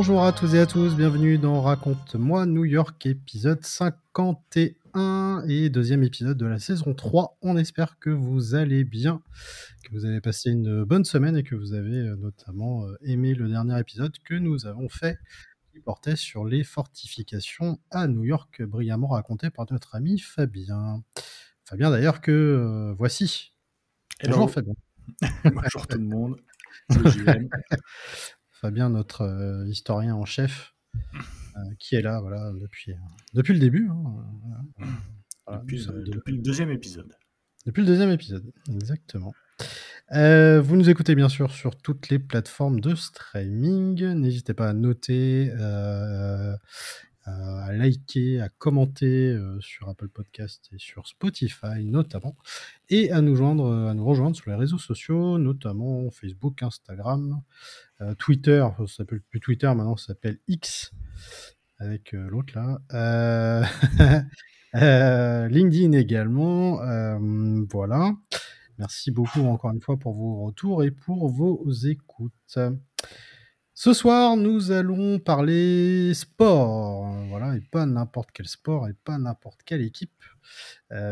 Bonjour à tous et à tous, bienvenue dans Raconte-moi New York, épisode 51 et deuxième épisode de la saison 3. On espère que vous allez bien, que vous avez passé une bonne semaine et que vous avez euh, notamment euh, aimé le dernier épisode que nous avons fait qui portait sur les fortifications à New York, brillamment raconté par notre ami Fabien. Fabien d'ailleurs que euh, voici. Bonjour Fabien. Bonjour tout le monde. Fabien, notre euh, historien en chef, euh, qui est là voilà, depuis, euh, depuis le début. Hein, depuis, le deuxième épisode. Depuis le deuxième épisode, exactement. vous nous écoutez bien sûr sur toutes les plateformes de streaming. N'hésitez pas à noter, à liker, à commenter sur Apple Podcast et sur Spotify notamment, et à nous, joindre, à nous rejoindre sur les réseaux sociaux, notamment Facebook, Instagram, euh, Twitter, ça s'appelle plus Twitter, maintenant ça s'appelle X, avec euh, l'autre là. Euh, LinkedIn également. voilà. Merci beaucoup encore une fois pour vos retours et pour vos écoutes. Ce soir, nous allons parler sport, voilà, et pas n'importe quel sport et pas n'importe quelle équipe,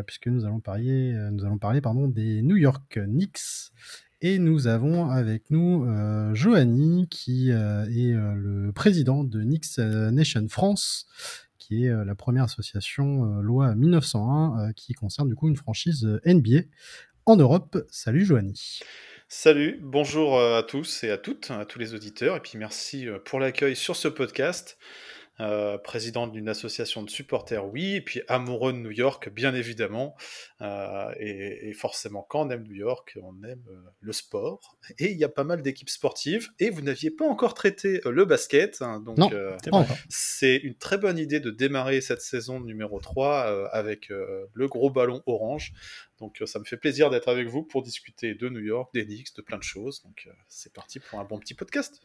puisque nous allons parler, nous allons parler pardon, des New York Knicks. Et nous avons avec nous euh, qui euh, est euh, le président de Nix Nation France, qui est la première association loi 1901 qui concerne du coup une franchise NBA en Europe. Salut Johanny. Salut, bonjour à tous et à toutes, à tous les auditeurs, et puis merci pour l'accueil sur ce podcast. Euh, président d'une association de supporters, oui, et puis amoureux de New York, bien évidemment. Euh, et, forcément, quand on aime New York, on aime euh, le sport. Et il y a pas mal d'équipes sportives. Et vous n'aviez pas encore traité le basket. Hein, donc, c'est une très bonne idée de démarrer cette saison numéro 3 avec le gros ballon orange. Donc, ça me fait plaisir d'être avec vous pour discuter de New York, des Knicks, de plein de choses. Donc, c'est parti pour un bon petit podcast.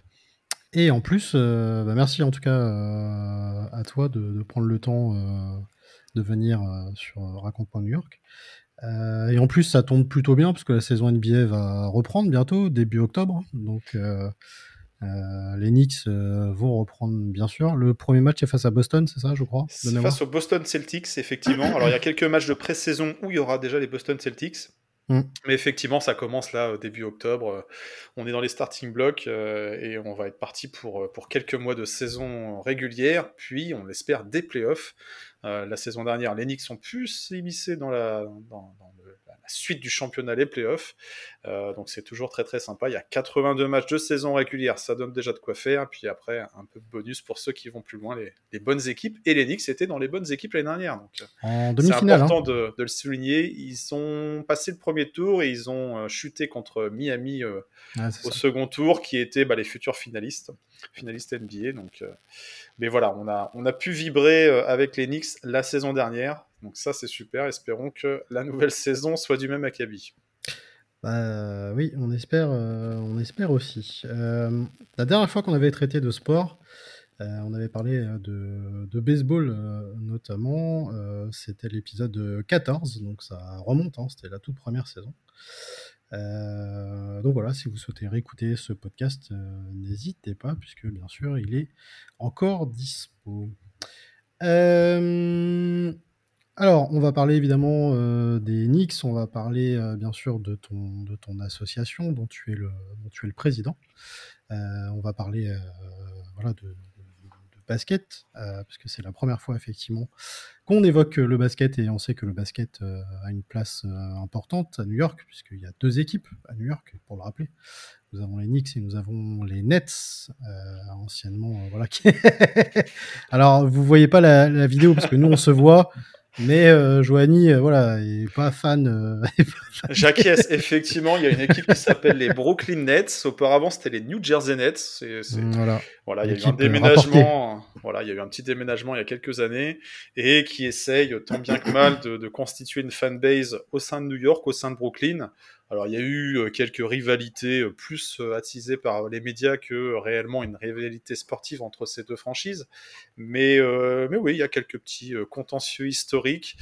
Et en plus, euh, bah, merci en tout cas euh, à toi de, prendre le temps euh, de venir sur Raconte.New York. et en plus, ça tombe plutôt bien parce que la saison NBA va reprendre bientôt, début octobre. Donc, les Knicks vont reprendre bien sûr. Le premier match est face à Boston, c'est ça, je crois face aux Boston Celtics, effectivement. Alors, il y a quelques matchs de pré-saison où il y aura déjà les Boston Celtics. Mm. Mais effectivement, ça commence là, début octobre. On est dans les starting blocks euh, et on va être parti pour, euh, pour quelques mois de saison régulière, puis on l'espère des playoffs. Euh, la saison dernière, les Knicks ont pu s'immiscer dans la, dans, suite du championnat, les playoffs. Euh, donc c'est toujours très très sympa. Il y a 82 matchs de saison régulière, ça donne déjà de quoi faire. Puis après, un peu de bonus pour ceux qui vont plus loin, les, bonnes équipes. Et les Knicks étaient dans les bonnes équipes l'année dernière. Donc euh, c'est important hein. de, le souligner. Ils ont passé le premier tour et ils ont euh, chuté contre Miami au second tour, qui étaient bah, les futurs finalistes, finalistes NBA. Donc, mais voilà, on a, on a pu vibrer avec les Knicks la saison dernière. Donc ça, c'est super. Espérons que la nouvelle saison soit du même acabit. Bah, oui, on espère, euh, on espère aussi. Euh, la dernière fois qu'on avait traité de sport, euh, on avait parlé de, baseball notamment. c'était l'épisode 14, donc ça remonte, hein, c'était la toute première saison. donc voilà, si vous souhaitez réécouter ce podcast, n'hésitez pas, puisque bien sûr, il est encore dispo. Alors, on va parler évidemment euh, des Knicks, on va parler euh, bien sûr de ton, association dont tu es le, président. Euh, on va parler voilà, de, basket, parce que c'est la première fois effectivement qu'on évoque le basket et on sait que le basket a une place importante à New York, puisqu'il y a deux équipes à New York, pour le rappeler. Nous avons les Knicks et nous avons les Nets, anciennement. voilà. Alors, vous voyez pas la, la, vidéo parce que nous on se voit, mais euh, Joanie, euh, voilà, est pas fan. Euh, J'acquiesce, effectivement, il y a une équipe qui s'appelle les Brooklyn Nets. Auparavant, c'était les New Jersey Nets. C'est, Voilà. voilà, il y a eu un déménagement. Voilà, il y a eu un petit déménagement il y a quelques années et qui essaye tant bien que mal de, de constituer une fanbase au sein de New York, au sein de Brooklyn. Alors il y a eu euh, quelques rivalités euh, plus euh, attisées par les médias que réellement une rivalité sportive entre ces deux franchises. Mais, oui, il y a quelques petits contentieux historiques.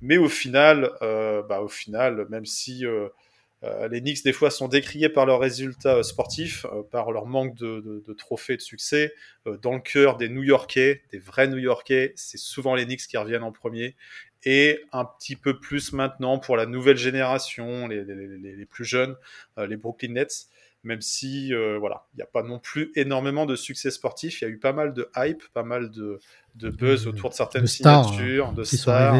Mais au final, bah, au final même si les Knicks, des fois, sont décriés par leurs résultats sportifs, par leur manque de, de trophées de succès. dans le cœur des New-Yorkais, des vrais New-Yorkais, c'est souvent les Knicks qui reviennent en premier et un petit peu plus maintenant pour la nouvelle génération, les, les, plus jeunes, euh, les Brooklyn Nets, même si euh, voilà, il n'y a pas non plus énormément de succès sportif, il y a eu pas mal de hype, pas mal de, de buzz autour de certaines signatures, de stars.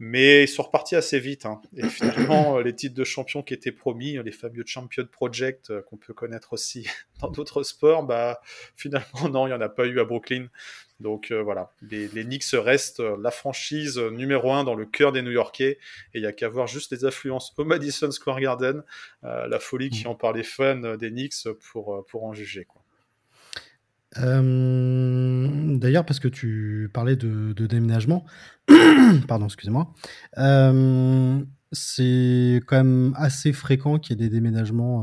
Mais ils sont repartis assez vite. Hein. Et finalement, les titres de champion qui étaient promis, les fameux Champion Project euh, qu'on peut connaître aussi dans d'autres sports, bah finalement non, il n'y en a pas eu à Brooklyn. Donc euh, voilà, les, les, Knicks restent euh, la franchise numéro un dans le cœur des New-Yorkais. Et il n'y a qu'à voir juste les affluences au Madison Square Garden, euh, la folie qui en parle les fans des Knicks pour, pour en juger. Quoi. D'ailleurs, parce que tu parlais de, déménagement, pardon, excusez-moi, c'est quand même assez fréquent qu'il y ait des déménagements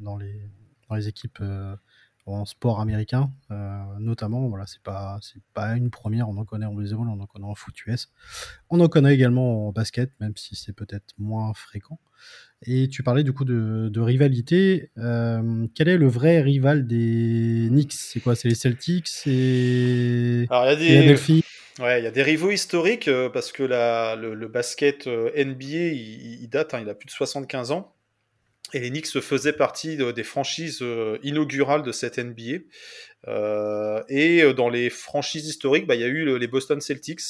dans, les, dans les équipes en sport américain, euh, notamment. Voilà, c'est pas c'est pas une première. On en connaît en baseball, on en connaît en foot US, on en connaît également en basket, même si c'est peut-être moins fréquent. Et tu parlais du coup de, de rivalité. Euh, quel est le vrai rival des Knicks? C'est quoi? C'est les Celtics? C'est Alors il y a des Ouais, il y a des rivaux historiques euh, parce que la, le, basket NBA, il, date, hein, il a plus de 75 ans. Et les Knicks faisaient partie des franchises euh, inaugurales de cette NBA. Euh, et euh, dans les franchises historiques, bah, il y a eu les Boston Celtics,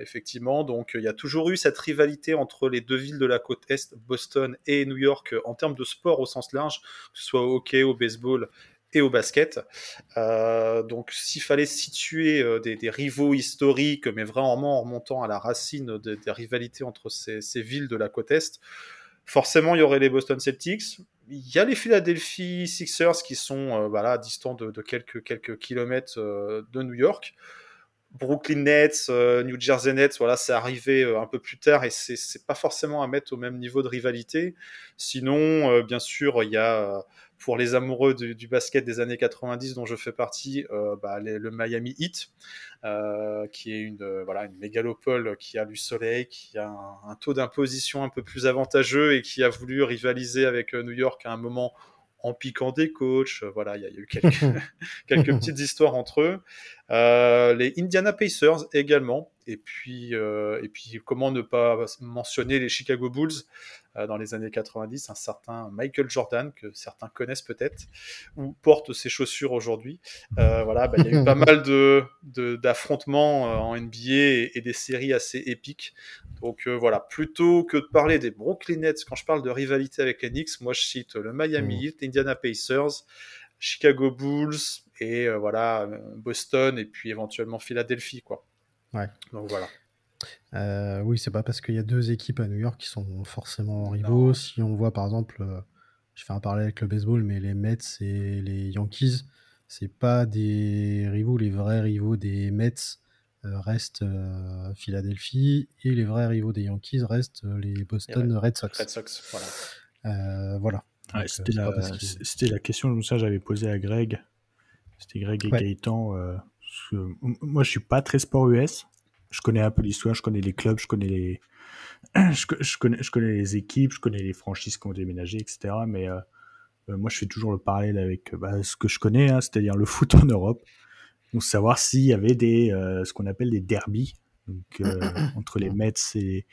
effectivement. Donc il y a toujours eu cette rivalité entre les deux villes de la côte Est, Boston et New York, en termes de sport au sens large, que ce soit au hockey, au baseball et au basket. donc s'il fallait situer des, rivaux historiques, mais vraiment en remontant à la racine des rivalités entre ces villes de la côte Est, Forcément, il y aurait les Boston Celtics. Il y a les Philadelphia Sixers qui sont euh, distants de, quelques, quelques kilomètres euh, de New York. Brooklyn Nets, euh, New Jersey Nets, voilà, c'est arrivé un peu plus tard et c'est pas forcément à mettre au même niveau de rivalité. Sinon, bien sûr, il y a pour les amoureux du, basket des années 90 dont je fais partie, euh, bah, le Miami Heat, euh, qui est une, euh, voilà, une mégalopole qui a du soleil, qui a un, taux d'imposition un peu plus avantageux et qui a voulu rivaliser avec New York à un moment en piquant des coachs. Voilà, il y, a eu quelques, petites histoires entre eux. les Indiana Pacers également. Et puis, et puis, comment ne pas mentionner les Chicago Bulls? euh, dans les années 90, un certain Michael Jordan, que certains connaissent peut-être, ou porte ses chaussures aujourd'hui. Euh, voilà, bah, il y a eu pas mal de, d'affrontements euh, en NBA et, des séries assez épiques. Donc voilà, plutôt que de parler des Brooklyn Nets, quand je parle de rivalité avec les Knicks, moi je cite le Miami mm. Heat, Indiana Pacers, Chicago Bulls et voilà Boston et puis éventuellement Philadelphie quoi. Ouais. Donc voilà. Euh, oui, c'est pas parce qu'il y a deux équipes à New York qui sont forcément rivaux. Si on voit par exemple, euh, je fais un parallèle avec le baseball, mais les Mets et les Yankees, c'est pas des rivaux. Les vrais rivaux des Mets euh, restent Philadelphie et les vrais rivaux des Yankees restent les Boston Red Sox. Red Sox, voilà. voilà. c'était, la, question que j'avais posée à Greg. C'était Greg et Gaëtan. moi, je suis pas très sport US je connais un peu l'histoire, je connais les clubs, je connais les, je, connais, je connais les équipes, je connais les franchises qui ont déménagé, etc. Mais euh, euh, moi, je fais toujours le parallèle avec bah, ce que je connais, hein, c'est-à-dire le foot en Europe. Donc, savoir s'il y avait des, euh, ce qu'on appelle des derbies, donc, entre les Mets et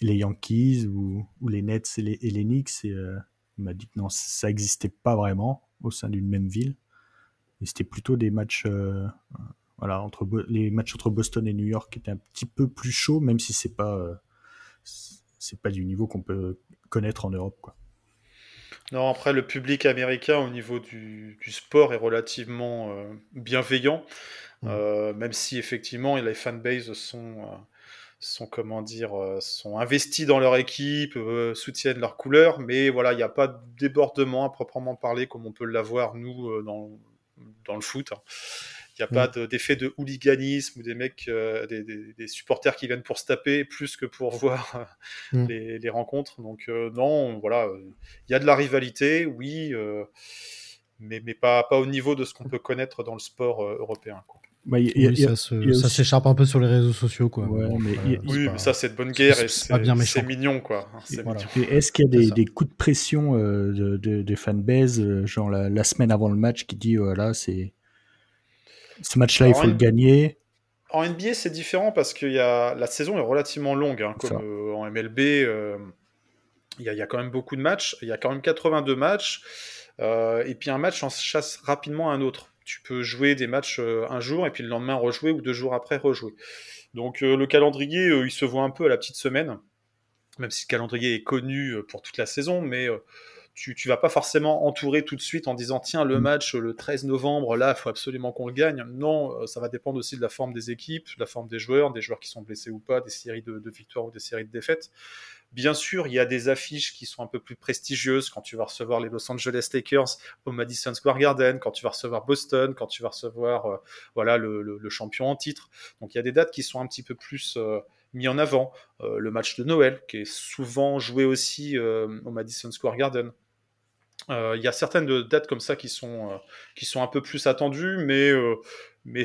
les Yankees ou, ou les Nets et les, et les Knicks. Et, il m'a dit que non, ça n'existait pas vraiment au sein d'une même ville. C'était plutôt des matchs, voilà, entre les matchs entre Boston et New York étaient un petit peu plus chauds, même si c'est pas, c'est pas du niveau qu'on peut connaître en Europe, quoi. Non, après, le public américain au niveau du, sport est relativement bienveillant, mmh. même si effectivement les fanbases sont, sont comment dire, sont investis dans leur équipe, soutiennent leurs couleurs, mais voilà, il n'y a pas de débordement à proprement parler comme on peut l'avoir nous dans, dans le foot. Hein. Il n'y a pas mm. d'effet de, hooliganisme ou des mecs, euh, des, supporters qui viennent pour se taper plus que pour voir mm. les, rencontres. Donc euh, non, voilà, il y a de la rivalité, oui, euh, mais, mais pas, pas au niveau de ce qu'on peut connaître dans le sport européen. Bah, ça s'échappe un peu sur les réseaux sociaux, quoi. oui, mais ça c'est de bonne guerre et c'est mignon, quoi. Est-ce qu'il y a des, coups de pression de, de, fanbase, genre la, semaine avant le match, qui dit voilà, c'est ce match-là, il faut le gagner. En NBA, c'est différent parce que y a... la saison est relativement longue. Hein, comme euh, en MLB, euh, il y, a quand même beaucoup de matchs. Il y a quand même 82 matchs. Euh, et puis un match en chasse rapidement un autre. Tu peux jouer des matchs un jour et puis le lendemain rejouer ou deux jours après rejouer. Donc le calendrier, il se voit un peu à la petite semaine, même si le calendrier est connu pour toute la saison, mais tu, tu vas pas forcément entourer tout de suite en disant tiens le mm. match le 13 novembre là il faut absolument qu'on le gagne. Non, euh, ça va dépendre aussi de la forme des équipes, de la forme des joueurs, des joueurs qui sont blessés ou pas, des séries de, victoires ou des séries de défaites. Bien sûr, il y a des affiches qui sont un peu plus prestigieuses quand tu vas recevoir les Los Angeles Lakers au Madison Square Garden, quand tu vas recevoir Boston, quand tu vas recevoir euh, voilà le, champion en titre. Donc il y a des dates qui sont un petit peu plus euh, mis en avant. le match de Noël, qui est souvent joué aussi au Madison Square Garden. Euh, il y a certaines dates comme ça qui sont, euh, qui sont un peu plus attendues, mais, euh, mais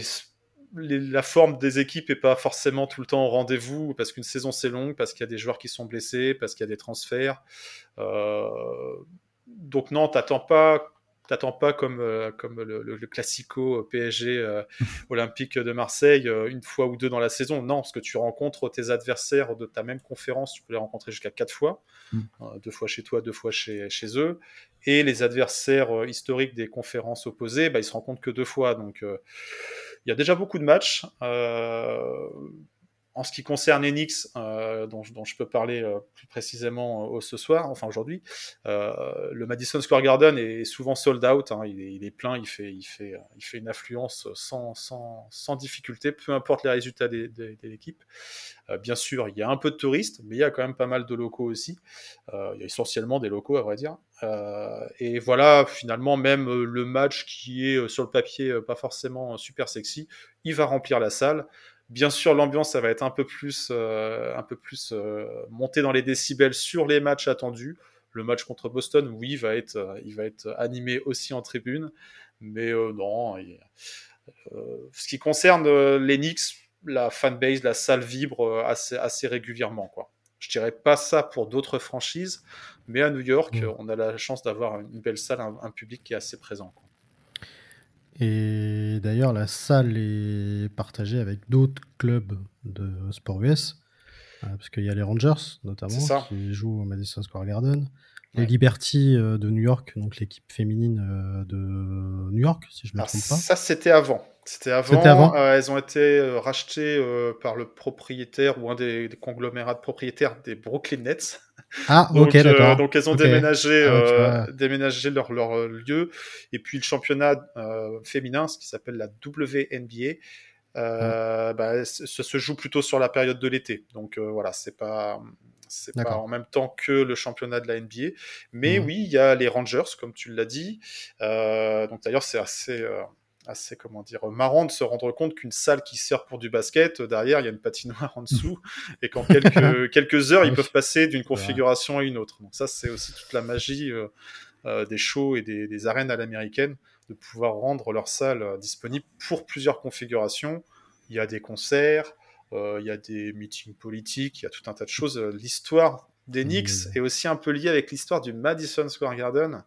la forme des équipes n'est pas forcément tout le temps au rendez-vous, parce qu'une saison c'est long, parce qu'il y a des joueurs qui sont blessés, parce qu'il y a des transferts. donc non, t'attends pas t'attends pas comme, euh, comme le, classico PSG euh, olympique de Marseille euh, une fois ou deux dans la saison. Non, parce que tu rencontres tes adversaires de ta même conférence, tu peux les rencontrer jusqu'à quatre fois, mm. deux fois chez toi, deux fois chez, chez eux. Et les adversaires historiques des conférences opposées, bah, ils se rencontrent que deux fois. Donc il y a déjà beaucoup de matchs. En ce qui concerne Enix, euh, dont, je peux parler euh, plus précisément euh, ce soir, enfin aujourd'hui, le Madison Square Garden est souvent sold out. Hein. il, est, plein, il fait, une affluence sans difficulté, peu importe les résultats de, l'équipe. bien sûr, il y a un peu de touristes, mais il y a quand même pas mal de locaux aussi. il y a essentiellement des locaux, à vrai dire. et voilà, finalement, même le match qui est sur le papier pas forcément super sexy, il va remplir la salle. Bien sûr, l'ambiance, ça va être un peu plus, euh, un peu plus euh, monté dans les décibels sur les matchs attendus. Le match contre Boston, oui, va être, euh, il va être animé aussi en tribune. Mais non, ce qui concerne les Knicks, la fanbase, la salle vibre assez, assez régulièrement. Quoi. Je dirais pas ça pour d'autres franchises, mais à New York, mm. on a la chance d'avoir une belle salle, un, public qui est assez présent. Et d'ailleurs, la salle est partagée avec d'autres clubs de sport US, euh, parce qu'il y a les Rangers notamment qui jouent au Madison Square Garden, les Liberty euh, de New York, donc l'équipe féminine euh, de New York, si je ne me trompe pas. Ça, c'était avant. C'était avant. elles ont été rachetées par le propriétaire ou un des, des conglomérats de propriétaires des Brooklyn Nets. Ah, ok, euh, d'accord. donc, elles ont déménagé, ah, euh, déménagé leur, leur, euh, lieu. Et puis, le championnat féminin, ce qui s'appelle la WNBA, euh, bah, ça se joue plutôt sur la période de l'été. Donc, voilà, c'est pas. C'est pas en même temps que le championnat de la NBA. Mais mhm. oui, il y a les Rangers, comme tu l'as dit. donc d'ailleurs, c'est assez, assez comment dire marrant de se rendre compte qu'une salle qui sert pour du basket derrière il y a une patinoire en dessous et qu'en quelques quelques heures ils peuvent passer d'une configuration à une autre. Donc ça c'est aussi toute la magie euh, euh, des shows et des, arènes à l'américaine de pouvoir rendre leur salle euh, disponible pour plusieurs configurations. Il y a des concerts il y a des meetings politiques il y a tout un tas de choses. L'histoire des Knicks est aussi un peu liée avec l'histoire du Madison Square Garden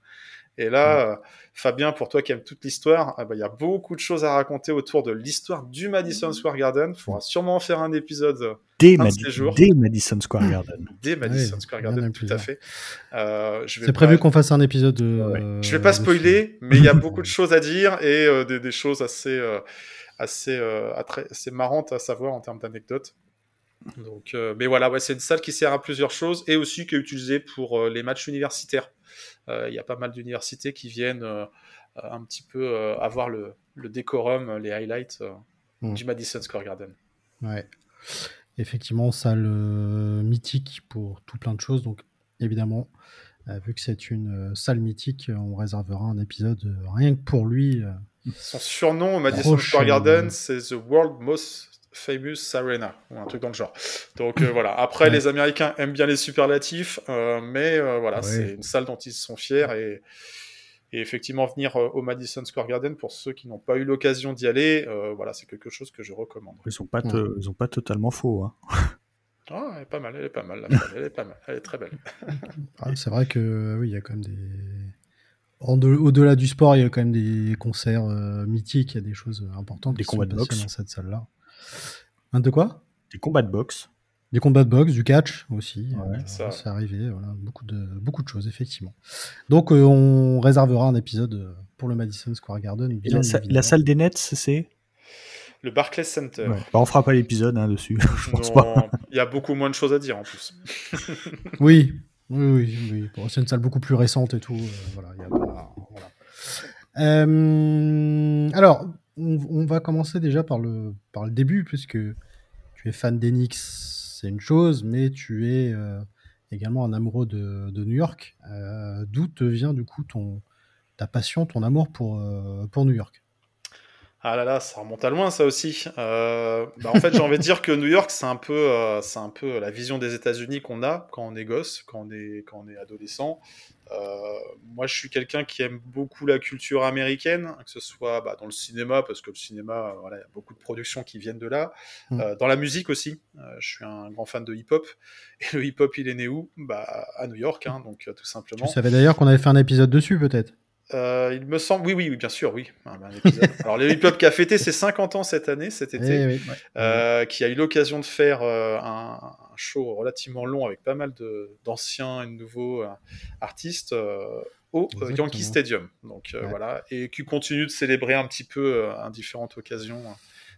Et là, Fabien, pour toi qui aimes toute l'histoire, ah bah, il y a beaucoup de choses à raconter autour de l'histoire du Madison Square Garden. Il faudra sûrement faire un épisode des, Madison Square Garden. Des Madison Square Garden, tout à fait. Euh, C'est prévu qu'on fasse un épisode de. Je vais pas spoiler, mais il y a beaucoup de choses à dire et euh, des, choses assez, euh, assez, assez marrantes à savoir en termes d'anecdotes. Donc, mais voilà, ouais, c'est une salle qui sert à plusieurs choses et aussi qui est utilisée pour les matchs universitaires. Il y a pas mal d'universités qui viennent un petit peu avoir le, le, décorum, les highlights mm. du Madison Square Garden. Ouais effectivement salle euh, mythique pour tout plein de choses. Donc évidemment, euh, vu que c'est une euh, salle mythique, on réservera un épisode rien que pour lui. Son surnom au Madison Square Garden, c'est The World Most Famous Arena, ou un truc dans le genre. Donc voilà, après les Américains aiment bien les superlatifs, mais voilà, c'est une salle dont ils sont fiers et et effectivement, venir euh, au Madison Square Garden, pour ceux qui n'ont pas eu l'occasion d'y aller, euh, voilà, c'est quelque chose que je recommande. Ils sont pas, ils ont pas totalement faux. Hein. Ah, elle est pas mal, elle est pas mal, elle est pas mal, elle est très belle. Ah, c'est vrai que oui, il y a quand même des. Au-delà du sport, il y a quand même des concerts euh, mythiques, il y a des choses importantes des combats de boxe dans cette salle-là. Un de quoi? Des combats de boxe. Des combats de boxe, du catch aussi. Euh, c'est arrivé, voilà, beaucoup, de, beaucoup de choses, effectivement. Donc, euh, on réservera un épisode euh, pour le Madison Square Garden. la, la, salle des Nets, c'est Le Barclays Center. Ouais. Bah, on fera pas l'épisode hein, dessus, je pense pas. Il y a beaucoup moins de choses à dire en plus. oui, oui, oui. oui. c'est une salle beaucoup plus récente et tout. voilà, y a pas, voilà. alors, on, va commencer déjà par le, par le début, puisque tu es fan d'Enix c'est une chose, mais tu es euh, également un amoureux de, New York. Euh, d'où te vient du coup ton, ta passion, ton amour pour, euh, pour New York? Ah là là, ça remonte à loin ça aussi. Bah, en fait, j'ai envie de dire que New York, c'est un peu, c'est un peu la vision des États-Unis qu'on a quand on est gosse, quand on est, quand on est adolescent. Euh, moi, je suis quelqu'un qui aime beaucoup la culture américaine, que ce soit bah, dans le cinéma, parce que le cinéma, voilà, il y a beaucoup de productions qui viennent de là. Mm. Euh, dans la musique aussi, euh, je suis un grand fan de hip-hop. Et le hip-hop, il est né où? Bah, À New York, hein, donc tout simplement. Tu savais d'ailleurs qu'on avait fait un épisode dessus, peut-être? Euh, il me semble, oui, oui, oui bien sûr, oui. Alors, le hip-hop qui a fêté ses 50 ans cette année, cet été, euh, qui a eu l'occasion de faire euh, un, show relativement long avec pas mal d'anciens et de nouveaux artistes au Yankee Stadium. Donc voilà, et qui continue de célébrer un petit peu à différentes occasions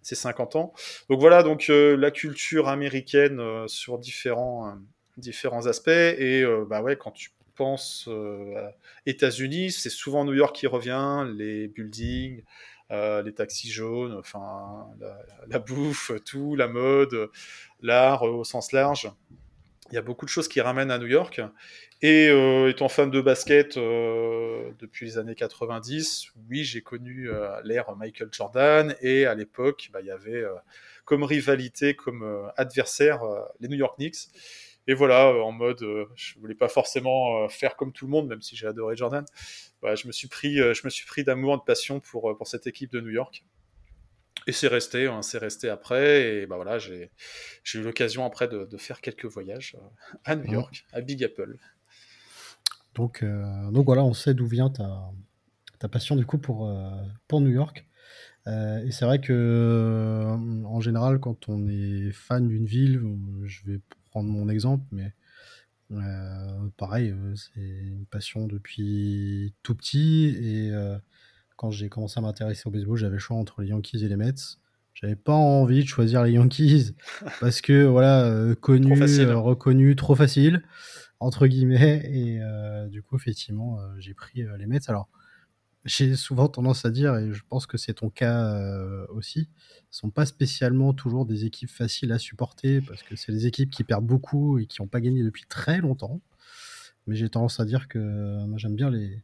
ses 50 ans. Donc voilà, donc la culture américaine sur différents différents aspects. Et bah ouais quand tu pense euh, États-Unis, c'est souvent New York qui revient, les buildings, euh, les taxis jaunes, enfin la, bouffe, tout, la mode, l'art au sens large. Il y a beaucoup de choses qui ramènent à New York. Et euh, étant fan de basket depuis les années 90, oui, j'ai connu l'ère Michael Jordan. Et à l'époque, bah, il y avait comme rivalité, comme adversaire, les New York Knicks. Et voilà, euh, en mode, euh, je voulais pas forcément euh, faire comme tout le monde, même si j'ai adoré Jordan. Bah, je me suis pris, je me suis pris d'amour et de passion pour, pour cette équipe de New York. Et c'est resté, hein, c'est resté après. Et bah voilà, j'ai eu l'occasion après de, faire quelques voyages à New York, à Big Apple. Donc, donc voilà, on sait d'où vient ta, ta passion du coup pour, pour New York. et c'est vrai que en général, quand on est fan d'une ville, je vais prendre mon exemple, mais euh, pareil, euh, c'est une passion depuis tout petit. Et euh, quand j'ai commencé à m'intéresser au baseball, j'avais le choix entre les Yankees et les Mets. J'avais pas envie de choisir les Yankees parce que voilà, connu, reconnu, trop facile entre guillemets. Et du coup, effectivement, j'ai pris les Mets. Alors, j'ai souvent tendance à dire, et je pense que c'est ton cas euh, aussi, ce sont pas spécialement toujours des équipes faciles à supporter parce que c'est des équipes qui perdent beaucoup et qui n'ont pas gagné depuis très longtemps. Mais j'ai tendance à dire que moi j'aime bien les,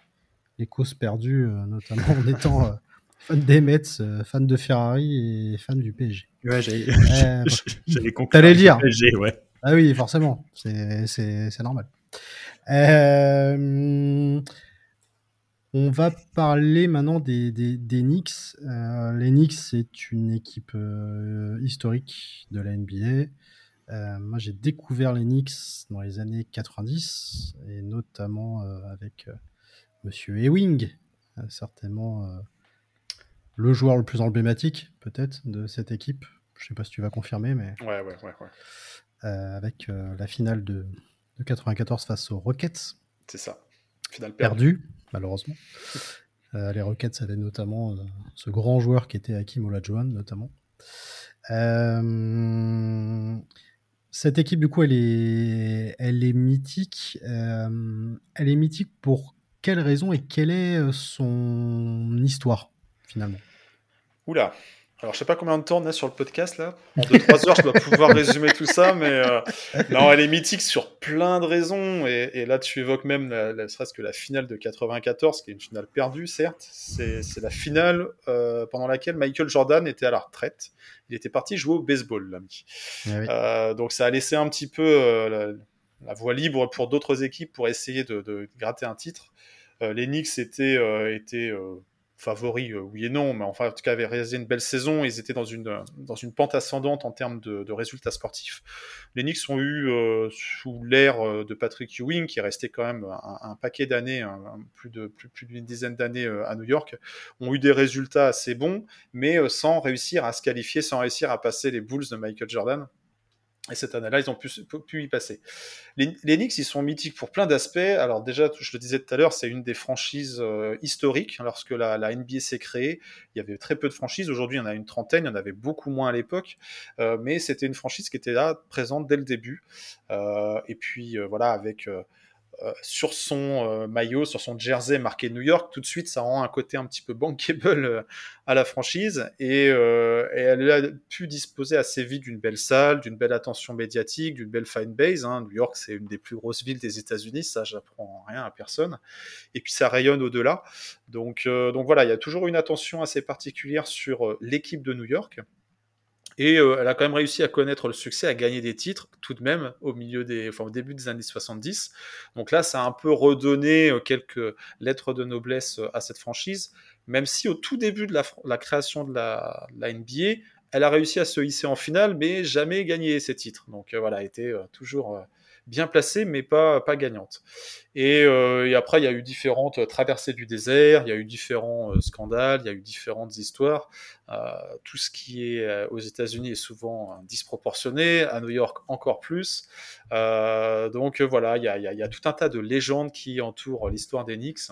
les causes perdues, euh, notamment en étant euh, fan des Mets, fan de Ferrari et fan du PSG. Ouais, j'allais le dire. PSG, ouais. Ah oui, forcément, c'est normal. Euh, on va parler maintenant des, des, Knicks. Euh, les Knicks, c'est une équipe euh, historique de la NBA. Euh, moi, j'ai découvert les Knicks dans les années 90, et notamment avec Monsieur Ewing, certainement le joueur le plus emblématique, peut-être, de cette équipe. Je ne sais pas si tu vas confirmer, mais. Ouais, ouais, ouais. ouais. avec la finale de, de 94 face aux Rockets. C'est ça. Finale perdue, malheureusement. Euh, les Rockets avaient notamment euh, ce grand joueur qui était Hakim Olajuwon, notamment. Euh, cette équipe, du coup, elle est, elle est mythique. elle est mythique pour quelle raison et quelle est son histoire, finalement? Oula, alors, je sais pas combien de temps on a sur le podcast là. En 2-3 heures, je dois pouvoir résumer tout ça, mais euh, non, elle est mythique sur plein de raisons. Et, là, tu évoques même, ne serait-ce que la finale de 94, qui est une finale perdue, certes. C'est la finale euh, pendant laquelle Michael Jordan était à la retraite. Il était parti jouer au baseball, l'ami. Ah euh, donc, ça a laissé un petit peu la, voie libre pour d'autres équipes pour essayer de, gratter un titre. les Knicks étaient, étaient favoris, euh, oui et non, mais enfin, en tout cas, avaient réalisé une belle saison. Ils étaient dans une, dans une pente ascendante en termes de, résultats sportifs. Les Knicks ont eu, euh, sous l'ère euh, de Patrick Ewing, qui est resté quand même un, paquet d'années, plus d'une plus, plus d'une dizaine d'années à New York, ont eu des résultats assez bons, mais sans réussir à se qualifier, sans réussir à passer les Bulls de Michael Jordan. Et cette année-là, ils ont pu, y passer. Les, les, Knicks, ils sont mythiques pour plein d'aspects. Alors déjà, je le disais tout à l'heure, c'est une des franchises euh, historiques. Lorsque la, la NBA s'est créée, il y avait très peu de franchises. Aujourd'hui, il y en a une trentaine, il y en avait beaucoup moins à l'époque. Euh, mais c'était une franchise qui était là, présente dès le début. Euh, et puis voilà, avec sur son euh, maillot, sur son jersey marqué New York, tout de suite, ça rend un côté un petit peu bankable euh, à la franchise. Et, elle a pu disposer assez vite d'une belle salle, d'une belle attention médiatique, d'une belle fan base. Hein. New York, c'est une des plus grosses villes des États-Unis, ça, j'apprends rien à personne. Et puis, ça rayonne au-delà. Donc, donc voilà, il y a toujours une attention assez particulière sur l'équipe de New York. Et euh, elle a quand même réussi à connaître le succès, à gagner des titres tout de même au milieu des, enfin, au début des années 70. Donc là, ça a un peu redonné euh, quelques lettres de noblesse euh, à cette franchise, même si au tout début de la, création de la, NBA, elle a réussi à se hisser en finale, mais jamais gagné ses titres. Donc voilà, elle était toujours bien placée, mais pas, pas gagnante. Et, euh, après, il y a eu différentes traversées du désert, il y a eu différents euh, scandales, il y a eu différentes histoires. Euh, tout ce qui est aux États-Unis est souvent disproportionné, à New York encore plus. donc voilà, il y, a, tout un tas de légendes qui entourent l'histoire Knicks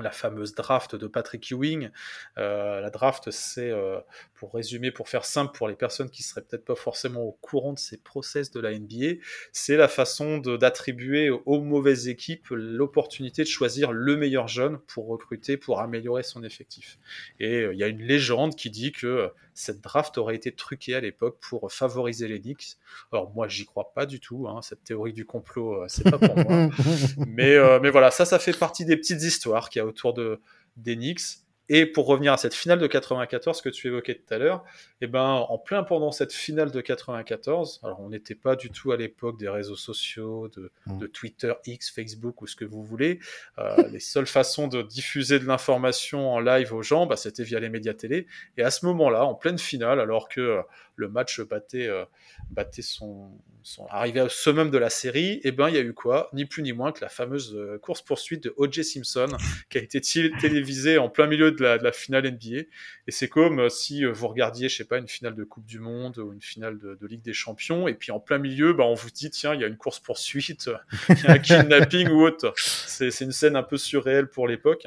la fameuse draft de Patrick Ewing. Euh, la draft, c'est, euh, pour résumer, pour faire simple pour les personnes qui seraient peut-être pas forcément au courant de ces process de la NBA, c'est la façon d'attribuer aux mauvaises équipes l'opportunité de choisir le meilleur jeune pour recruter, pour améliorer son effectif. Et euh, il y a une légende qui dit que cette draft aurait été truquée à l'époque pour favoriser les Knicks. Alors moi, j'y crois pas du tout. Hein, cette théorie du complot, c'est pas pour moi. mais, mais voilà, ça, ça fait partie des petites histoires qu'il y a autour de, des Knicks. Et pour revenir à cette finale de 94 que tu évoquais tout à l'heure, eh ben, en plein pendant cette finale de 94, alors on n'était pas du tout à l'époque des réseaux sociaux, de, mmh. Twitter, X, Facebook ou ce que vous voulez. Euh, les seules façons de diffuser de l'information en live aux gens, bah, c'était via les médias télé. Et à ce moment-là, en pleine finale, alors que le match battait, euh, battait son, son, arrivait au summum de la série, et eh ben il y a eu quoi? Ni plus ni moins que la fameuse course poursuite de O.J. Simpson, qui a été télévisée en plein milieu de la, finale NBA. Et c'est comme euh, si euh, vous regardiez, je sais pas, une finale de Coupe du Monde ou une finale de, Ligue des Champions, et puis en plein milieu, bah, on vous dit, tiens, il y a une y a un kidnapping ou autre. C'est une scène un peu surréelle pour l'époque.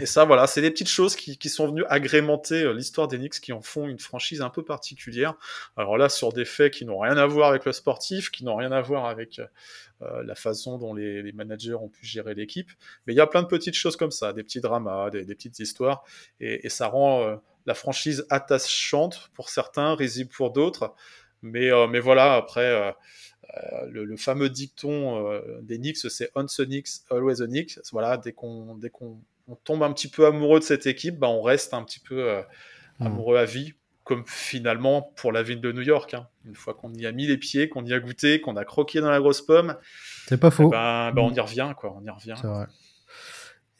Et ça, voilà, c'est des petites choses qui, sont venues agrémenter euh, l'histoire d'Enix, qui en font une franchise un peu particulière. Alors là, sur des faits qui n'ont rien à voir avec le sportif, qui n'ont rien à voir avec euh, la façon dont les, managers ont pu gérer l'équipe. Mais il y a plein de petites choses comme ça, des petits dramas, des, des petites histoires, et, ça rend euh, la franchise attachante pour certains, risible pour d'autres. Mais, voilà, après euh, le, fameux dicton euh, des Knicks, c'est on the Knicks, always a Knicks. Voilà, dès qu'on tombe un petit peu amoureux de cette équipe, bah, on reste un petit peu euh, hmm. amoureux à vie, comme finalement pour la ville de New York. Hein. Une fois qu'on y a mis les pieds, qu'on y a goûté, qu'on a croqué dans la grosse pomme, c'est pas faux. Eh ben, ben, on y revient, quoi. On y revient. C'est vrai.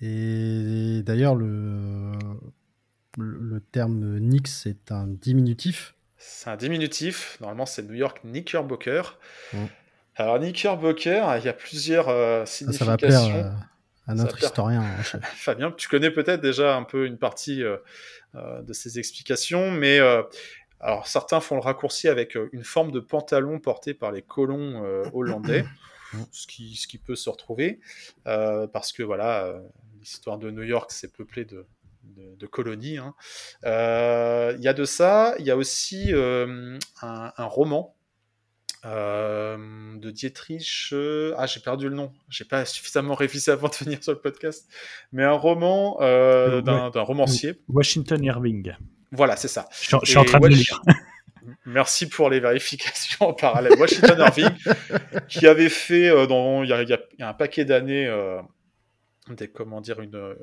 Et d'ailleurs, le, le terme Knicks c'est un diminutif. C'est un diminutif. Normalement, c'est New York Knickerbocker. Mm. Alors, Knickerbocker, il y a plusieurs significations. Euh, ça va plaire à notre historien. Fabien, tu connais peut-être déjà un peu une partie de ces explications, mais alors certains font le raccourci avec une forme de pantalon porté par les colons hollandais. ce qui, ce qui peut se retrouver, parce que voilà, l'histoire de New York, c'est peuplé de, de, colonies. Hein. Il y a de ça, il y a aussi un, un, roman de Dietrich. ah, j'ai perdu le nom. J'ai pas suffisamment révisé avant de venir sur le podcast. Mais un roman d'un romancier. Washington Irving. Voilà, c'est ça. Je, suis en train de le lire. Merci pour les vérifications en parallèle. Washington Irving, qui avait fait, dans, il, y a, un paquet d'années, des, comment dire, une,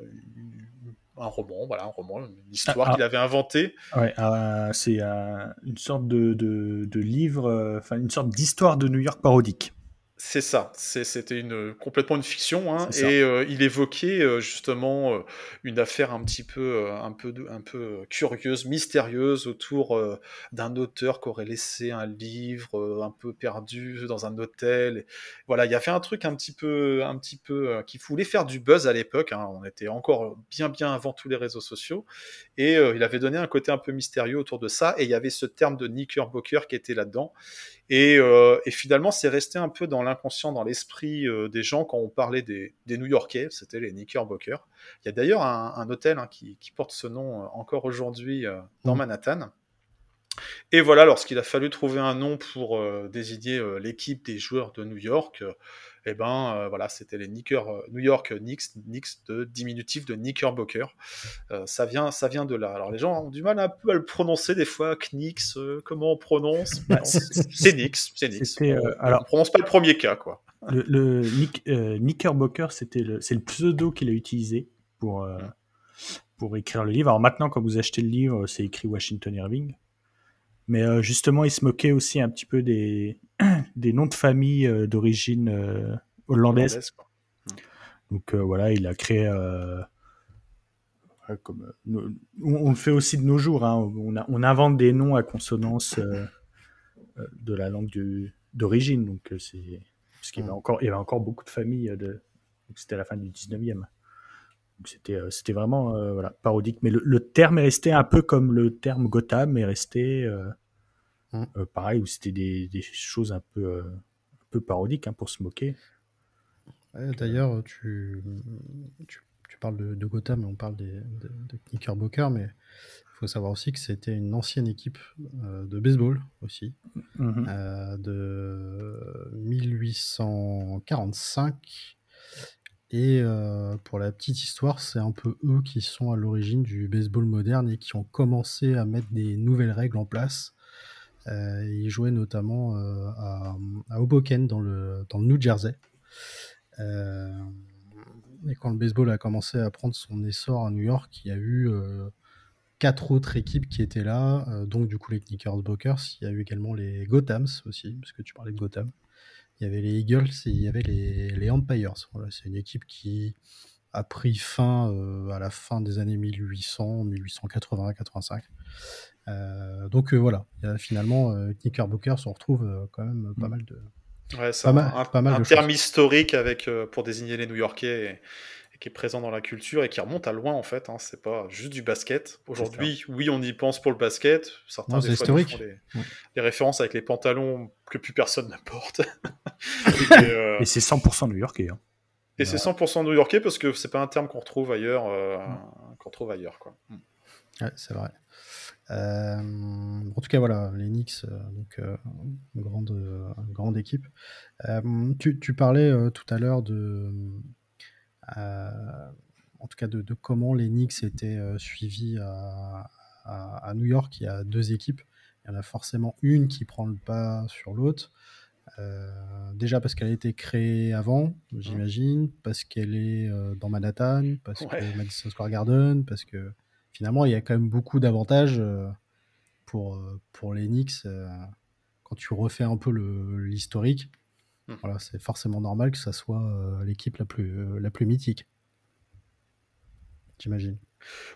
un roman, voilà, un roman, une histoire ah, qu'il avait inventée. Ouais, euh, c'est euh, une sorte de, de, de livre, euh, enfin une sorte d'histoire de New York parodique. C'est ça, c'était une, complètement une fiction, hein, et euh, il évoquait euh, justement euh, une affaire un petit peu, un peu, un peu curieuse, mystérieuse autour d'un auteur qui aurait laissé un livre un peu perdu dans un hôtel. voilà, il y avait un truc un petit peu, un petit peu qui voulait faire du buzz à l'époque. Hein, on était encore bien, bien avant tous les réseaux sociaux, et il avait donné un côté un peu mystérieux autour de ça. Et il y avait ce terme de Knickerbocker qui était là-dedans. Euh, et, finalement, c'est resté un peu dans l'inconscient, dans l'esprit euh, des gens quand on parlait des, New-Yorkais, c'était les Knickerbockers. Il y a d'ailleurs un, hôtel hein, qui, porte ce nom euh, encore aujourd'hui dans mmh. Manhattan. Et voilà, lorsqu'il a fallu trouver un nom pour désigner l'équipe des joueurs de New York, et eh ben euh, voilà, c'était les euh, New York Knicks, Knicks de diminutif de Knickerbocker. Euh, ça vient, ça vient de là. Alors les gens ont du mal un peu à le prononcer des fois. Knicks, comment on prononce? Bah, C'est Knicks, c'est Knicks. On, alors, prononce pas le premier cas, quoi. Le, Knickerbocker, c'était le, c'est le pseudo qu'il a utilisé pour pour écrire le livre. Alors maintenant, quand vous achetez le livre, c'est écrit Washington Irving. Mais justement, il se moquait aussi un petit peu des, des noms de famille euh, d'origine euh, hollandaise. Donc euh, voilà, il a créé comme, on, le fait aussi de nos jours. Hein. On, invente des noms à consonance de la langue d'origine. Donc c'est parce qu'il y avait encore, il y avait encore beaucoup de familles de. C'était à la fin du 19e. C'était c'était vraiment voilà parodique. Mais le, terme est resté un peu comme le terme Gotham est resté. Euh, pareil, où c'était des, choses un peu, euh, un peu parodiques hein, pour se moquer. D'ailleurs, tu, tu, parles de, Gotham, on parle des, de, Knickerbocker, mais il faut savoir aussi que c'était une ancienne équipe euh, de baseball aussi, mmh de 1845. Et pour la petite histoire, c'est un peu eux qui sont à l'origine du baseball moderne et qui ont commencé à mettre des nouvelles règles en place euh, il jouait notamment euh, à, Hoboken, dans le, dans le New Jersey. Euh, et quand le baseball a commencé à prendre son essor à New York, il y a eu quatre autres équipes qui étaient là. donc, du coup, les Knickerbockers. Il y a eu également les Gothams aussi, parce que tu parlais de Gotham. Il y avait les Eagles et il y avait les, les Empires. Voilà, c'est une équipe qui a pris fin à la fin des années 1800, 1880, 85. Euh, donc euh, voilà, finalement, euh, Knickerbocker se retrouve quand même pas mm. mal de. Ouais, c'est un, un, terme historique avec, pour désigner les New-Yorkais et, qui est présent dans la culture et qui remonte à loin en fait. Hein, c'est pas juste du basket. Aujourd'hui, oui, on y pense pour le basket. Certains des fois font des, références avec les pantalons que plus personne ne porte. et, c'est 100% New-Yorkais. Hein. Et c'est 100% New-Yorkais parce que c'est pas un terme qu'on retrouve ailleurs. Mm. qu'on retrouve ailleurs quoi. Mm. Ouais, c'est vrai. Euh, en tout cas, voilà, les Knicks, euh, donc euh, grande, grande équipe. Tu, tu, parlais tout à l'heure de, en tout cas, de, de, comment les Knicks étaient suivis à, à, New York. Il y a deux équipes. Il y en a forcément une qui prend le pas sur l'autre. déjà parce qu'elle a été créée avant, j'imagine, parce qu'elle est dans Manhattan, parce que Madison Square Garden, parce que finalement, il y a quand même beaucoup d'avantages euh, pour, euh, pour les Knicks. Euh, quand tu refais un peu l'historique, hmm. voilà, c'est forcément normal que ça soit l'équipe la plus, la plus mythique. J'imagine.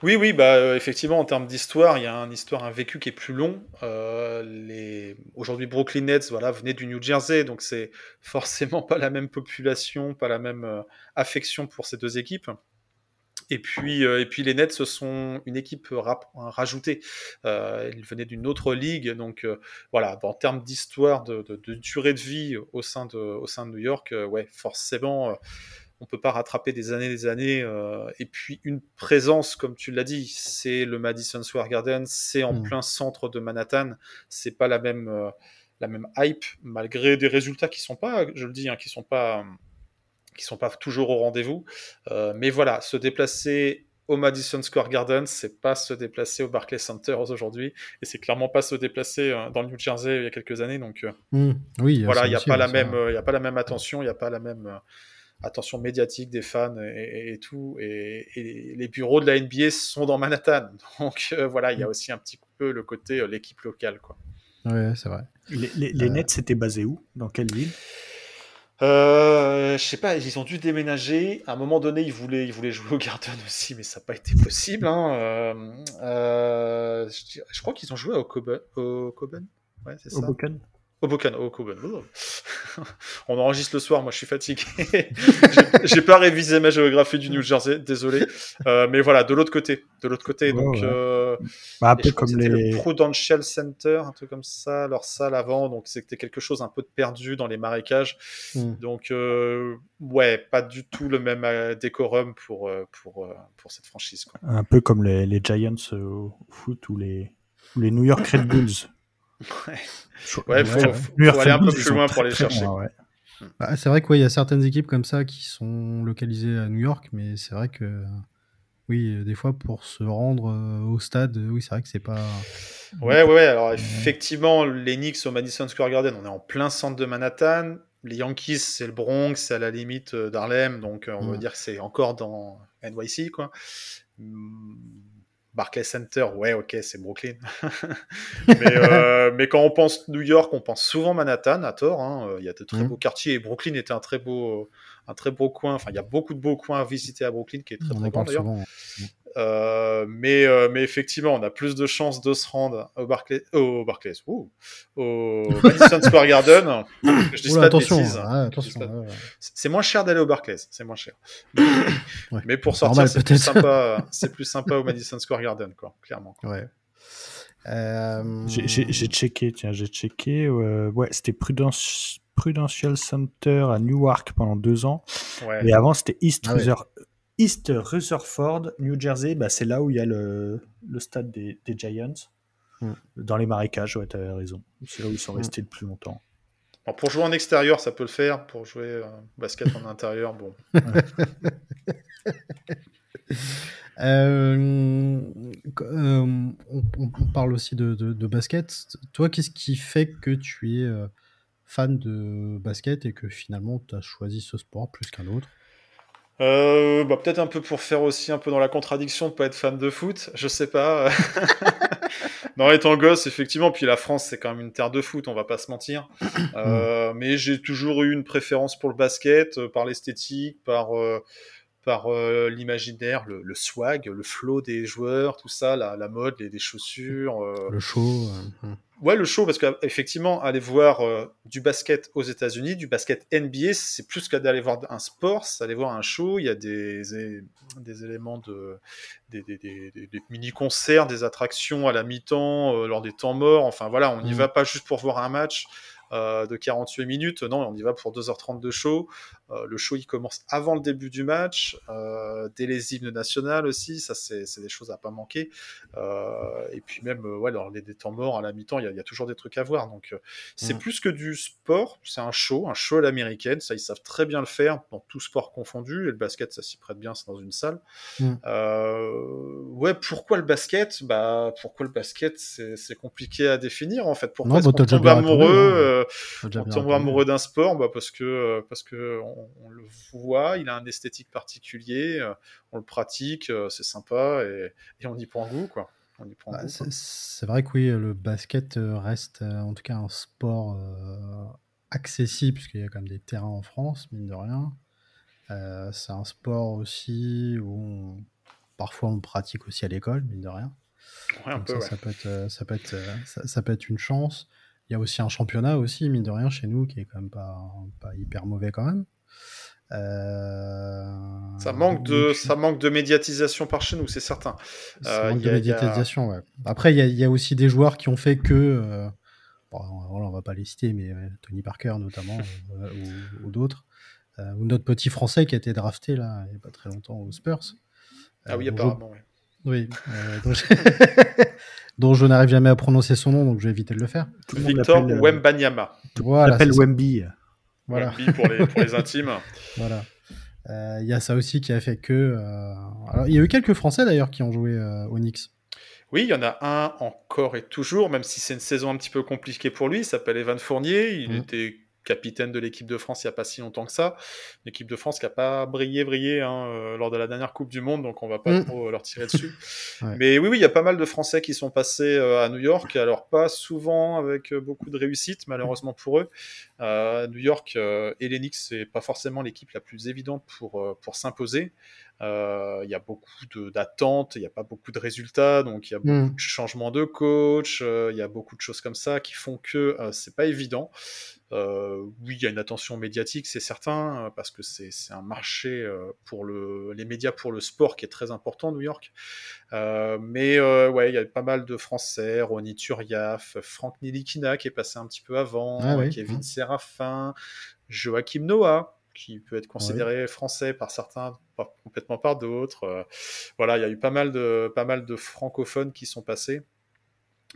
Oui, oui, bah, euh, effectivement, en termes d'histoire, il y a une histoire, un vécu qui est plus long. Euh, les... Aujourd'hui, Brooklyn Nets, voilà, venait du New Jersey, donc c'est forcément pas la même population, pas la même euh, affection pour ces deux équipes. Et puis, et puis les Nets, ce sont une équipe rajoutée. ils venaient d'une autre ligue, donc voilà. En termes d'histoire, de, de, durée de vie au sein de, au sein de New York, ouais, forcément on peut pas rattraper des années des années. Euh, et puis une présence, comme tu l'as dit, c'est le Madison Square Garden, c'est en mm. plein centre de Manhattan. C'est pas la même euh, la même hype, malgré des résultats qui sont pas, je le dis, hein, qui sont pas qui sont pas toujours au rendez-vous. Euh, mais voilà, se déplacer au Madison Square Garden, c'est pas se déplacer au Barclays Center aujourd'hui, et c'est clairement pas se déplacer dans le New Jersey il y a quelques années. Donc, mm. oui, voilà, il n'y a pas la même, il a pas la même attention, il n'y a pas la même attention médiatique des fans et, tout. Et, les bureaux de la NBA sont dans Manhattan. Donc euh, voilà, il y a mm. aussi un petit peu le côté euh, l'équipe locale. Quoi. Ouais, c'est vrai. Les, les, euh. Nets, c'était basé où? Dans quelle ville? Euh, je sais pas, ils ont dû déménager. À un moment donné, ils voulaient, ils voulaient jouer au Garden aussi, mais ça n'a pas été possible. Hein. je, crois qu'ils ont joué au Coben. Au Ouais, c'est ça. Oh, oh. On enregistre le soir, moi je suis fatigué. J'ai pas révisé ma géographie du New Jersey, désolé. Euh, mais voilà, de l'autre côté. De l'autre côté, donc. Euh, bah, un peu comme les. le Prudential Center, un truc comme ça, leur salle avant. Donc c'était quelque chose un peu de perdu dans les marécages. Hmm. Donc, euh, ouais, pas du tout le même décorum pour, pour, pour cette franchise. Quoi. Un peu comme les, les Giants au foot ou les, ou les New York Red Bulls. Ouais, il faut, aller un peu plus loin pour les chercher. Bah, c'est vrai qu'il y a certaines équipes comme ça qui sont localisées à New York, mais c'est vrai que oui, des fois pour se rendre euh, au stade, oui, c'est vrai que c'est pas. Ouais, ouais, alors effectivement, les Knicks au Madison Square Garden, on est en plein centre de Manhattan. Les Yankees, c'est le Bronx, c'est à la limite euh, d'Harlem, donc euh, on va dire que c'est encore dans NYC, quoi. Barclays Center, ouais, ok, c'est Brooklyn. Euh, mais, quand on pense New York, on pense souvent Manhattan, à tort. Hein. Il y a de très mmh. beaux quartiers et Brooklyn était un très beau, un très beau coin. Enfin, il y a beaucoup de beaux coins à visiter à Brooklyn, qui est très, très grand d'ailleurs. Euh, mais, euh, mais effectivement, on a plus de chances de se rendre au Barclays, au Barclays, au Madison Square Garden. Je dis pas de bêtises. c'est moins cher d'aller au Barclays, c'est moins cher. Mais, pour sortir, c'est plus sympa. C'est plus sympa au Madison Square Garden, quoi, clairement. Ouais. Euh... J'ai checké, tiens, j'ai checké. ouais, c'était Prudential Center à Newark pendant deux ans. Ouais. Et avant, c'était East ah East Rutherford, New Jersey, bah, c'est là où il y a le, le stade des, des Giants. Hmm. Dans les marécages, ouais, tu avais raison. C'est là où ils sont hmm. restés le plus longtemps. Alors pour jouer en extérieur, ça peut le faire. Pour jouer euh, basket en intérieur, bon. Euh, euh, on, parle aussi de, de, basket. Toi, qu'est-ce qui fait que tu es fan de basket et que finalement tu as choisi ce sport plus qu'un autre? Euh, bah, peut-être un peu pour faire aussi un peu dans la contradiction de pas être fan de foot, je sais pas. non, étant gosse, effectivement, puis la France, c'est quand même une terre de foot, on va pas se mentir. Euh, mais j'ai toujours eu une préférence pour le basket, euh, par l'esthétique, par par l'imaginaire, le, swag, le flow des joueurs, tout ça, la, la mode, les, les chaussures. le show. Ouais, le show, parce qu'effectivement, aller voir euh, du basket aux États-Unis, du basket NBA, c'est plus qu'à d'aller voir un sport, c'est aller voir un show. Il y a des, des éléments de. des, des, des, mini-concerts, des attractions à la mi-temps, euh, lors des temps morts. Enfin voilà, on n'y mmh. va pas juste pour voir un match. Euh, de 48 minutes. Non, on y va pour 2h30 de show. Euh, le show, il commence avant le début du match, euh, dès les hymnes nationales aussi. Ça, c'est des choses à pas manquer. et puis même, ouais, dans les, des temps morts à la mi-temps, il y, a toujours des trucs à voir. Donc, c'est mm. plus que du sport. C'est un show, un show à l'américaine. Ça, ils savent très bien le faire dans tout sport confondu. Et le basket, ça s'y prête bien. C'est dans une salle. Mm. ouais, pourquoi le basket? Bah, pourquoi le basket? C'est compliqué à définir en fait. Pourquoi est-ce qu'on tombe amoureux on tombe amoureux d'un sport bah, parce que euh, parce que on, le voit, il a un esthétique particulier, euh, on le pratique, euh, c'est sympa et, on y prend goût quoi. Bah, c'est vrai que oui, le basket reste en tout cas un sport accessible puisqu'il y a quand même des terrains en France, mine de rien. c'est un sport aussi où parfois on le pratique aussi à l'école, mine de rien. ça, peut être, ça, peut être, ça, peut être une chance. Il y a aussi un championnat aussi, mine de rien, chez nous, qui est quand même pas, pas hyper mauvais quand même. ça, manque de, ça manque de médiatisation par chez nous, c'est certain. Ça manque de médiatisation, ouais. Après, il y, y, a aussi des joueurs qui ont fait que on va pas les citer, mais Tony Parker notamment, euh, ou, d'autres, euh, ou notre petit français qui a été drafté là, il n'y a pas très longtemps aux Spurs. ah oui, euh, apparemment, oui. dont je, n'arrive jamais à prononcer son nom, donc je vais éviter de le faire. Victor Wembanyama. Voilà, l'appelle Wemby. Voilà. Wemby pour les, pour les intimes. voilà. Il y a ça aussi qui a fait que. Alors, il y a eu quelques Français d'ailleurs qui ont joué au Knicks. Oui, il y en a un encore et toujours, même si c'est une saison un petit peu compliquée pour lui. Il s'appelle Evan Fournier. Il mmh. était capitaine de l'équipe de France il n'y a pas si longtemps que ça. L'équipe de France qui n'a pas brillé, brillé hein, euh, lors de la dernière Coupe du Monde, donc on va pas mm. trop euh, leur tirer dessus. Mais oui, oui, il y a pas mal de Français qui sont passés euh, à New York, alors pas souvent avec beaucoup de réussite, malheureusement pour eux. New York et l'Enix, c'est pas forcément l'équipe la plus évidente pour, pour s'imposer. Il y a beaucoup d'attentes, il n'y a pas beaucoup de résultats, donc il y a beaucoup mm. de changements de coach, il y a beaucoup de choses comme ça qui font que c'est pas évident. Euh, oui, il y a une attention médiatique, c'est certain, euh, parce que c'est un marché euh, pour le, les médias pour le sport qui est très important, New York. mais ouais, il y a pas mal de Français, Ronny Turiaf, Franck Nilikina qui est passé un petit peu avant, ah Kevin. Séraphin, Joachim Noah qui peut être considéré français par certains, pas complètement par d'autres. voilà, il y a eu pas mal de, pas mal de francophones qui sont passés.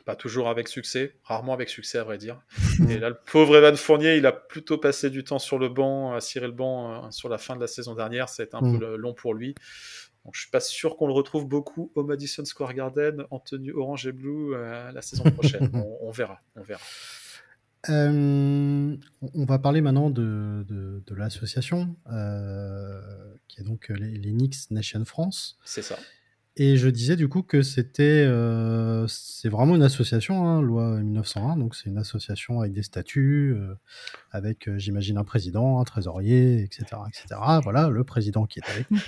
Pas toujours avec succès, rarement avec succès à vrai dire. Et là, le pauvre Evan Fournier, il a plutôt passé du temps sur le banc, à cirer le banc euh, sur la fin de la saison dernière. Ça a été un peu mm. long pour lui. Donc, je suis pas sûr qu'on le retrouve beaucoup au Madison Square Garden en tenue orange et blue euh, la saison prochaine. on, verra, on verra. Euh, on va parler maintenant de, de, l'association qui est donc les, les Knicks Nation France. C'est ça. Et je disais du coup que c'était euh, c'est vraiment une association, hein, loi 1901, donc c'est une association avec des statuts, euh, avec euh, j'imagine un président, un trésorier, etc., etc. Voilà, le président qui est avec nous.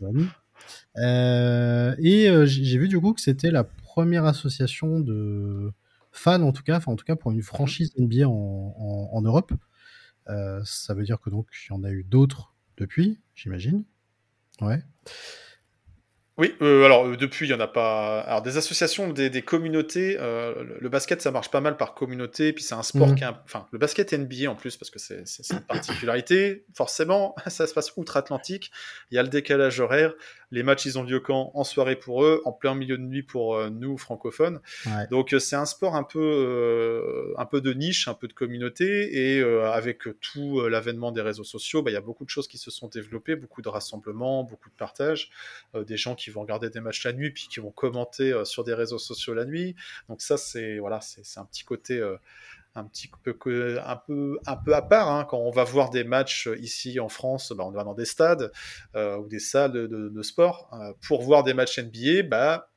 et j'ai vu du coup que c'était la première association de fans en tout cas, enfin en tout cas pour une franchise NBA en, en Europe. ça veut dire que donc il y en a eu d'autres depuis, j'imagine. Ouais. Oui, euh, alors euh, depuis, il n'y en a pas. Alors des associations, des, des communautés, euh, le, basket, ça marche pas mal par communauté, puis c'est un sport mmh. qui est. Enfin, le basket NBA en plus, parce que c'est une particularité. Forcément, ça se passe outre-Atlantique, il y a le décalage horaire, les matchs, ils ont lieu quand? En soirée pour eux, en plein milieu de nuit pour euh, nous, francophones. Donc, euh, c'est un sport un peu, euh, un peu de niche, un peu de communauté. Et avec tout l'avènement des réseaux sociaux, bah, il y a beaucoup de choses qui se sont développées, beaucoup de rassemblements, beaucoup de partages. des gens qui vont regarder des matchs la nuit, puis qui vont commenter sur des réseaux sociaux la nuit. Donc, ça, c'est voilà, c'est un petit côté un petit peu un peu un peu à part hein. quand on va voir des matchs ici en France bah, on va dans des stades euh, ou des salles de, sport euh, pour voir des matchs NBA bah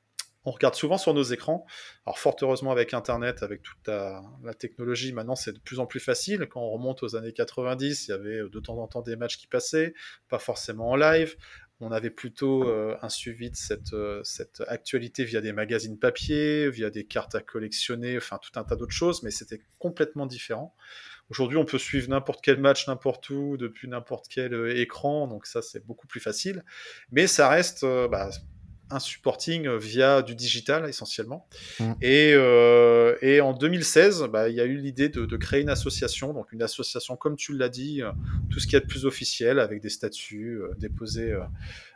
on regarde souvent sur nos écrans. Alors fort heureusement avec Internet, avec toute la, la technologie, maintenant c'est de plus en plus facile. Quand on remonte aux années 90, il y avait de temps en temps des matchs qui passaient, pas forcément en live on avait plutôt euh, un suivi de cette, euh, cette actualité via des magazines papier, via des cartes à collectionner, enfin tout un tas d'autres choses, mais c'était complètement différent. Aujourd'hui, on peut suivre n'importe quel match, n'importe où, depuis n'importe quel euh, écran, donc ça c'est beaucoup plus facile. Mais ça reste, bah, un supporting via du digital essentiellement. Mmh. Et, euh, et, en 2016, bah, il y a eu l'idée de, de, créer une association, donc une association comme tu l'as dit, euh, tout ce qui est de plus officiel, avec des statuts euh, déposés euh, euh,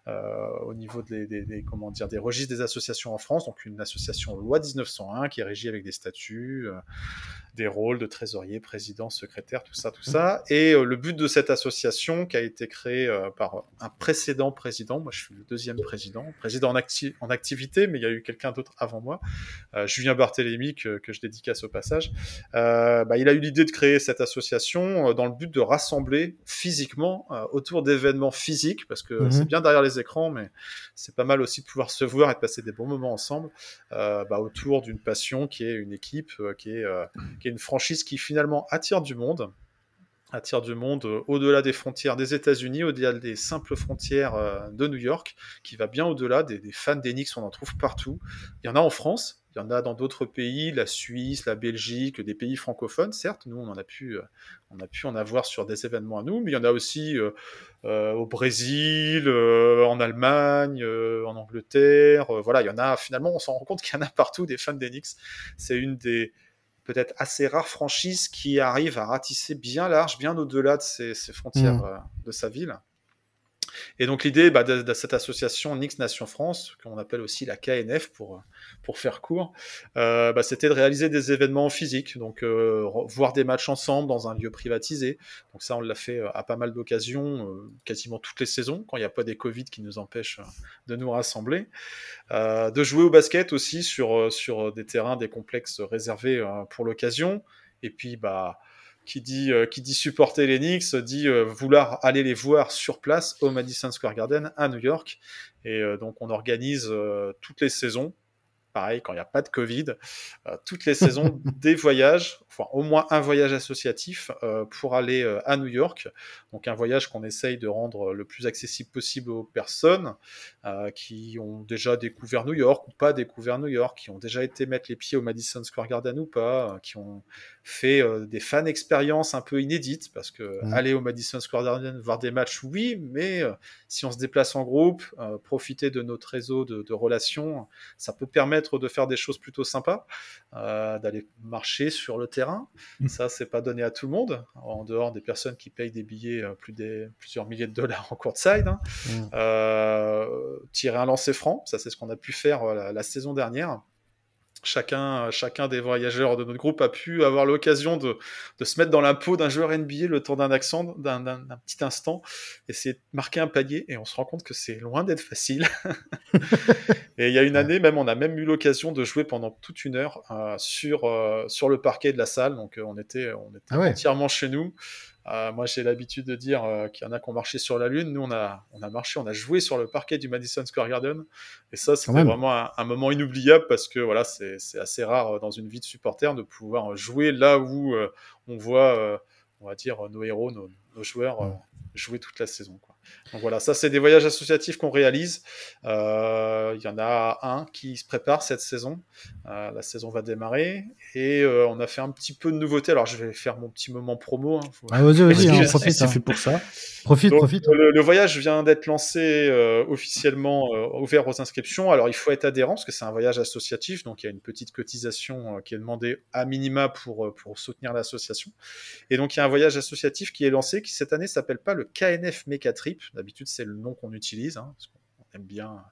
au niveau des, des, des, comment dire, des registres des associations en France, donc une association loi 1901 qui est régie avec des statuts, des rôles de trésorier, président, secrétaire, tout ça, tout ça. Et le but de cette association qui a été créée par un précédent président, moi je suis le deuxième président, président en en activité, mais il y a eu quelqu'un d'autre avant moi, euh, Julien Barthélémy, que, je dédicace au passage. Euh, bah, il a eu l'idée de créer cette association euh, dans le but de rassembler physiquement autour d'événements physiques, parce que mhm. c'est bien derrière les mais c'est pas mal aussi de pouvoir se voir et de passer des bons moments ensemble bah, autour d'une passion qui est une équipe, qui, est, qui est une franchise qui finalement attire du monde attire du monde au-delà des frontières des États-Unis, au-delà des simples frontières de New York, qui va bien au-delà des, des fans d'Enix, on en trouve partout. Il y en a en France, il y en a dans d'autres pays, la Suisse, la Belgique, des pays francophones, certes. Nous, on en a pu, euh, on a pu en avoir sur des événements à nous, mais il y en a aussi euh, euh, au Brésil, en Allemagne, en Angleterre. voilà, il y en a. Finalement, on s'en rend compte qu'il y en a partout des fans d'Enix. C'est une des peut-être assez rares franchises qui arrive à ratisser bien large, bien au-delà de ses, frontières mmh. de sa ville. Et donc l'idée bah, de, cette association Nix Nation France, qu'on appelle aussi la KNF pour, pour faire court, euh, bah, c'était de réaliser des événements physiques, donc euh, voir des matchs ensemble dans un lieu privatisé. Donc ça, on l'a fait euh, à pas mal d'occasions, quasiment toutes les saisons, quand il n'y a pas des Covid qui nous empêchent de nous rassembler. de jouer au basket aussi sur, sur des terrains, des complexes réservés pour l'occasion. Et puis, bah, qui dit, euh, qui dit supporter les Knicks dit euh, vouloir aller les voir sur place au Madison Square Garden à New York. Et euh, donc on organise toutes les saisons pareil, quand il n'y a pas de Covid, euh, toutes les saisons, des voyages, enfin au moins un voyage associatif euh, pour aller euh, à New York. Donc un voyage qu'on essaye de rendre le plus accessible possible aux personnes qui ont déjà découvert New York ou pas découvert New York, qui ont déjà été mettre les pieds au Madison Square Garden ou pas, qui ont fait des fan expériences un peu inédites, parce que mmh. aller au Madison Square Garden voir des matchs, oui, mais si on se déplace en groupe, profiter de notre réseau de, de relations, ça peut permettre de faire des choses plutôt sympas, euh, d'aller marcher sur le terrain. Mm. Ça, c'est pas donné à tout le monde, en dehors des personnes qui payent des billets euh, plus des, plusieurs milliers de dollars en courtside. Hein. Mm. Euh, tirer un lancer franc, ça c'est ce qu'on a pu faire la saison dernière chacun, chacun des voyageurs de notre groupe a pu avoir l'occasion de, de, se mettre dans la peau d'un joueur NBA le temps d'un accent, d'un petit instant, essayer de marquer un palier, et on se rend compte que c'est loin d'être facile. et il y a une année, même, on a même eu l'occasion de jouer pendant toute une heure euh, sur, euh, sur le parquet de la salle, donc euh, on était, on était ah entièrement chez nous. Euh, moi, j'ai l'habitude de dire euh, qu'il y en a qui ont marché sur la Lune. Nous, on a, on a marché, on a joué sur le parquet du Madison Square Garden. Et ça, c'était vraiment un, moment inoubliable parce que voilà, c'est assez rare euh, dans une vie de supporter de pouvoir jouer là où on voit, on va dire, nos héros, nos, joueurs jouer toute la saison. Quoi. Donc voilà, ça c'est des voyages associatifs qu'on réalise. Euh, il y en a un qui se prépare cette saison. Euh, la saison va démarrer et euh, on a fait un petit peu de nouveautés. Alors je vais faire mon petit moment promo. Hein. Ah, vas-y, vas-y, hein, profite, c'est fait pour ça. Profite, profite. Le, voyage vient d'être lancé officiellement, ouvert aux inscriptions. Alors il faut être adhérent parce que c'est un voyage associatif, donc il y a une petite cotisation qui est demandée à minima pour, pour soutenir l'association. Et donc il y a un voyage associatif qui est lancé qui cette année s'appelle pas le KNF Mecha Trip. D'habitude, c'est le nom qu'on utilise. Hein, parce on aime bien.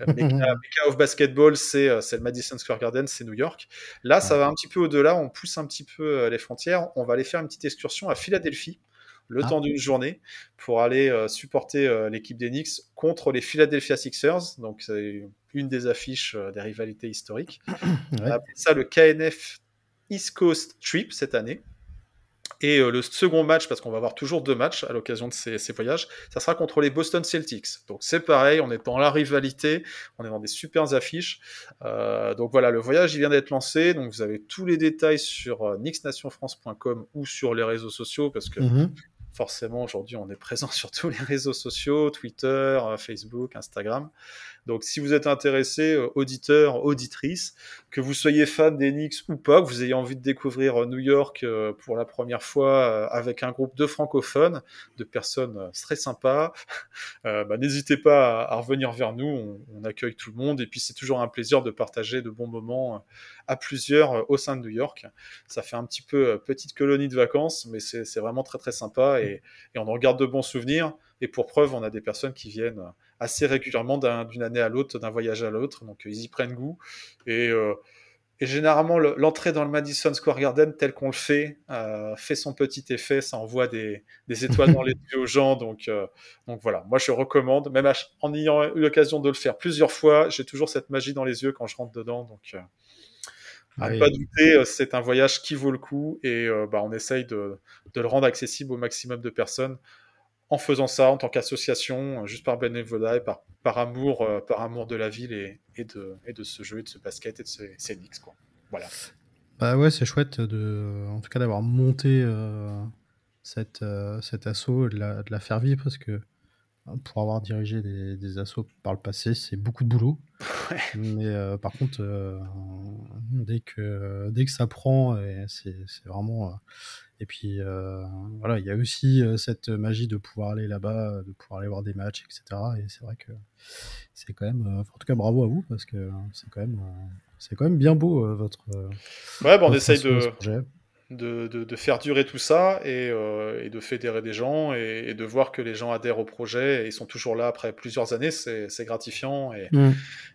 Euh, Mecha, of Basketball, euh, c'est le Madison Square Garden, c'est New York. Là, ça va un petit peu au-delà. On pousse un petit peu euh, les frontières. On va aller faire une petite excursion à Philadelphie le ah. temps d'une journée pour aller supporter l'équipe des Knicks contre les Philadelphia Sixers. Donc, c'est une des affiches des rivalités historiques. On appelle ça le KNF East Coast Trip cette année. Et euh, le second match, parce qu'on va avoir toujours deux matchs à l'occasion de ces, voyages, ça sera contre les Boston Celtics. Donc c'est pareil, on est dans la rivalité, on est dans des super affiches. Euh, donc voilà, le voyage il vient d'être lancé, donc vous avez tous les détails sur euh, nixnationfrance.com ou sur les réseaux sociaux, parce que mhm forcément, aujourd'hui, on est présent sur tous les réseaux sociaux, Twitter, Facebook, Instagram. Donc, si vous êtes intéressé, euh, auditeur, auditrice, que vous soyez fan d'Enix ou pas, que vous ayez envie de découvrir euh, New York pour la première fois avec un groupe de francophones, de personnes très sympas, bah, n'hésitez pas à, revenir vers nous. On, accueille tout le monde et puis c'est toujours un plaisir de partager de bons moments à plusieurs au sein de New York. Ça fait un petit peu petite colonie de vacances, mais c'est vraiment très très sympa et, on en garde de bons souvenirs. Et pour preuve, on a des personnes qui viennent assez régulièrement d'une année à l'autre, d'un voyage à l'autre, donc ils y prennent goût. Et, euh, généralement, l'entrée dans le Madison Square Garden, tel qu'on le fait, euh, fait son petit effet, ça envoie des, étoiles dans les yeux aux gens. Donc, euh, donc voilà, moi je recommande, même en ayant eu l'occasion de le faire plusieurs fois, j'ai toujours cette magie dans les yeux quand je rentre dedans. Donc, à ne pas douter, c'est un voyage qui vaut le coup et bah, on essaye de, de, le rendre accessible au maximum de personnes en faisant ça en tant qu'association, juste par bénévolat et par, par, amour, euh, par amour de la ville et, et, de, et de ce jeu, et de ce basket et de ce CNX. Quoi. Voilà. Bah ouais, c'est chouette de, en tout cas d'avoir monté euh, cette, cet assaut, de la, de la faire vivre parce que pour avoir dirigé des, des assauts par le passé, c'est beaucoup de boulot. Mais par contre, dès, que, dès que ça prend, c'est vraiment. Et puis voilà, il y a aussi cette magie de pouvoir aller là-bas, de pouvoir aller voir des matchs, etc. Et c'est vrai que c'est quand même. en tout cas, bravo à vous parce que c'est quand même. c'est quand même bien beau votre. ouais, bon, on essaye de de, de, faire durer tout ça et, euh, et, de fédérer des gens et, de voir que les gens adhèrent au projet et sont toujours là après plusieurs années, c'est gratifiant et, mm.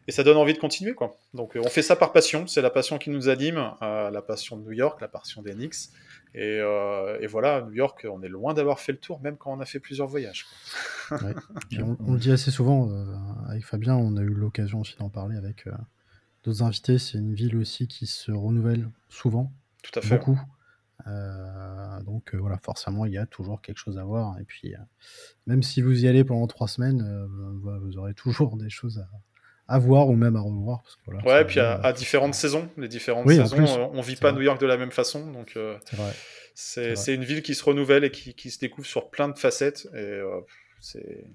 et, ça donne envie de continuer. Quoi. Donc on fait ça par passion, c'est la passion qui nous anime, euh, la passion de New York, la passion des Knicks. Et, euh, et voilà, New York, on est loin d'avoir fait le tour, même quand on a fait plusieurs voyages. on, on, le dit assez souvent, avec Fabien, on a eu l'occasion aussi d'en parler avec d'autres invités. C'est une ville aussi qui se renouvelle souvent. Tout à fait. Beaucoup. Euh, donc euh, voilà, forcément, il y a toujours quelque chose à voir. Et puis, euh, même si vous y allez pendant trois semaines, vous aurez toujours des choses à, voir ou même à revoir. ouais, et puis à, différentes saisons. Les différentes saisons, on vit pas New York de la même façon. Donc, c'est une ville qui se renouvelle et qui, qui, se découvre sur plein de facettes. Et c'est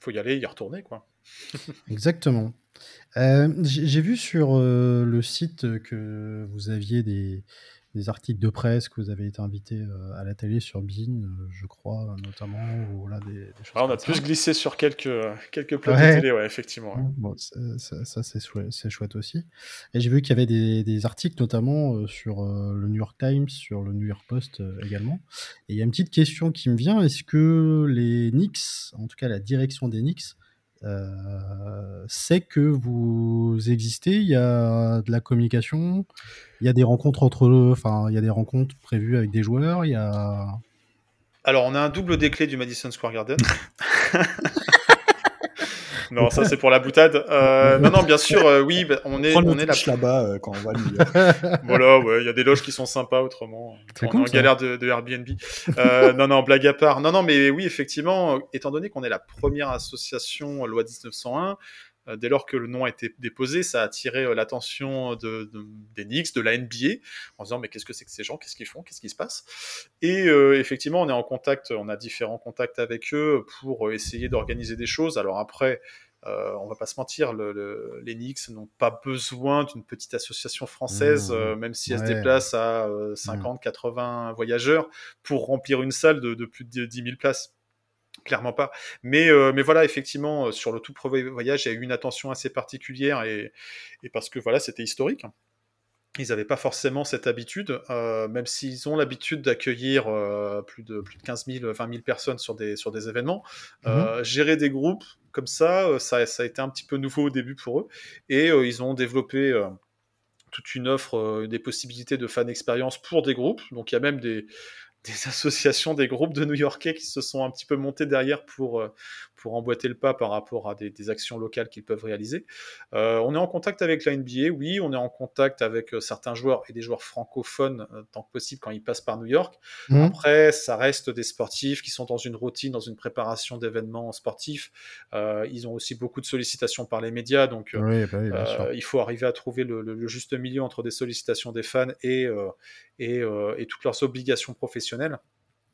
faut y aller, y retourner, quoi. Exactement. J'ai vu sur le site que vous aviez des, des articles de presse que vous avez été invité euh, à la télé sur BIN, euh, je crois, notamment. Ou, là, des, choses ah, on a plus glissé sur quelques, quelques plateaux de télé, ouais, effectivement. Bon, ça, ça c'est chouette, chouette, aussi. Et j'ai vu qu'il y avait des, des, articles, notamment euh, sur le New York Times, sur le New York Post également. Et il y a une petite question qui me vient est-ce que les Knicks, en tout cas la direction des Knicks, euh, c'est que vous existez, il y a de la communication, il y a des rencontres entre enfin il y a des rencontres prévues avec des joueurs, il y a Alors on a un double des clés du Madison Square Garden. non, ça c'est pour la boutade. Euh, non, non, bien sûr, euh, oui, bah, on est, on est là. là-bas euh, quand on va. voilà, ouais, il y a des loges qui sont sympas autrement. On est en galère de, de Airbnb. Euh, non, non, blague à part. Non, non, mais oui, effectivement, étant donné qu'on est la première association loi 1901, euh, dès lors que le nom a été déposé, ça a attiré euh, l'attention de, des Knicks, de la NBA, en disant mais qu'est-ce que c'est que ces gens, qu'est-ce qu'ils font, qu'est-ce qui se passe? Et euh, effectivement, on est en contact, on a différents contacts avec eux pour essayer d'organiser des choses. Alors après, euh, on va pas se mentir, le, les Knicks n'ont pas besoin d'une petite association française, mmh. même si elle se déplace à 50, 80 mmh. voyageurs, pour remplir une salle de, de plus de 10 000 places clairement pas. Mais, euh, mais voilà, effectivement, euh, sur le tout premier voyage, il y a eu une attention assez particulière et, et parce que voilà, c'était historique. Ils n'avaient pas forcément cette habitude, euh, même s'ils ont l'habitude d'accueillir plus, de, plus de 15 000, 20 000 personnes sur des, sur des événements. Mhm. gérer des groupes comme ça, ça, ça, a été un petit peu nouveau au début pour eux. Et ils ont développé toute une offre, des possibilités de fan expérience pour des groupes. Donc il y a même des, des associations, des groupes de New-Yorkais qui se sont un petit peu montés derrière pour, euh, pour emboîter le pas par rapport à des, actions locales qu'ils peuvent réaliser. Euh, on est en contact avec la NBA, oui, on est en contact avec euh, certains joueurs et des joueurs francophones tant que possible quand ils passent par New York. Mmh. Après, ça reste des sportifs qui sont dans une routine, dans une préparation d'événements sportifs. ils ont aussi beaucoup de sollicitations par les médias, donc bah il faut arriver à trouver le, le, juste milieu entre des sollicitations des fans et, et, et toutes leurs obligations professionnelles.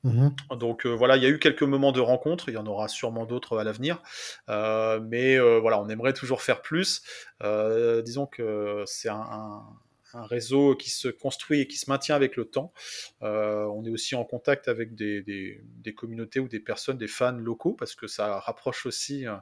Mmh Donc euh, voilà, il y a eu quelques moments de rencontre, il y en aura sûrement d'autres à l'avenir, euh, mais euh, voilà, on aimerait toujours faire plus. disons que c'est un réseau qui se construit et qui se maintient avec le temps. Euh, on est aussi en contact avec des, des, communautés ou des personnes, des fans locaux, parce que ça rapproche aussi euh,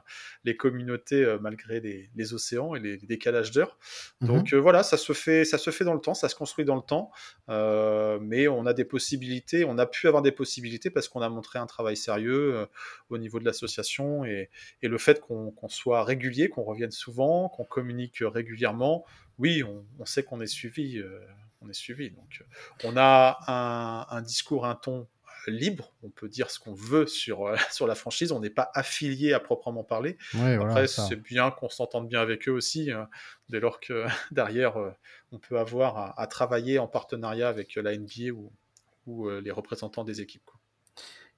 les communautés euh, malgré les, les, océans et les, décalages d'heures. Mhm. Donc voilà, ça se, fait, ça se fait dans le temps, ça se construit dans le temps, mais on a des possibilités, on a pu avoir des possibilités parce qu'on a montré un travail sérieux au niveau de l'association et, et, le fait qu'on soit régulier, qu'on revienne souvent, qu'on communique régulièrement, oui, on, sait qu'on est suivi. Euh, on est suivi. Donc, euh, on a un, discours, un ton libre. On peut dire ce qu'on veut sur, euh, sur la franchise. On n'est pas affilié à proprement parler. Après, c'est bien qu'on s'entende bien avec eux aussi, dès lors que derrière, on peut avoir à, travailler en partenariat avec la NBA ou, ou les représentants des équipes.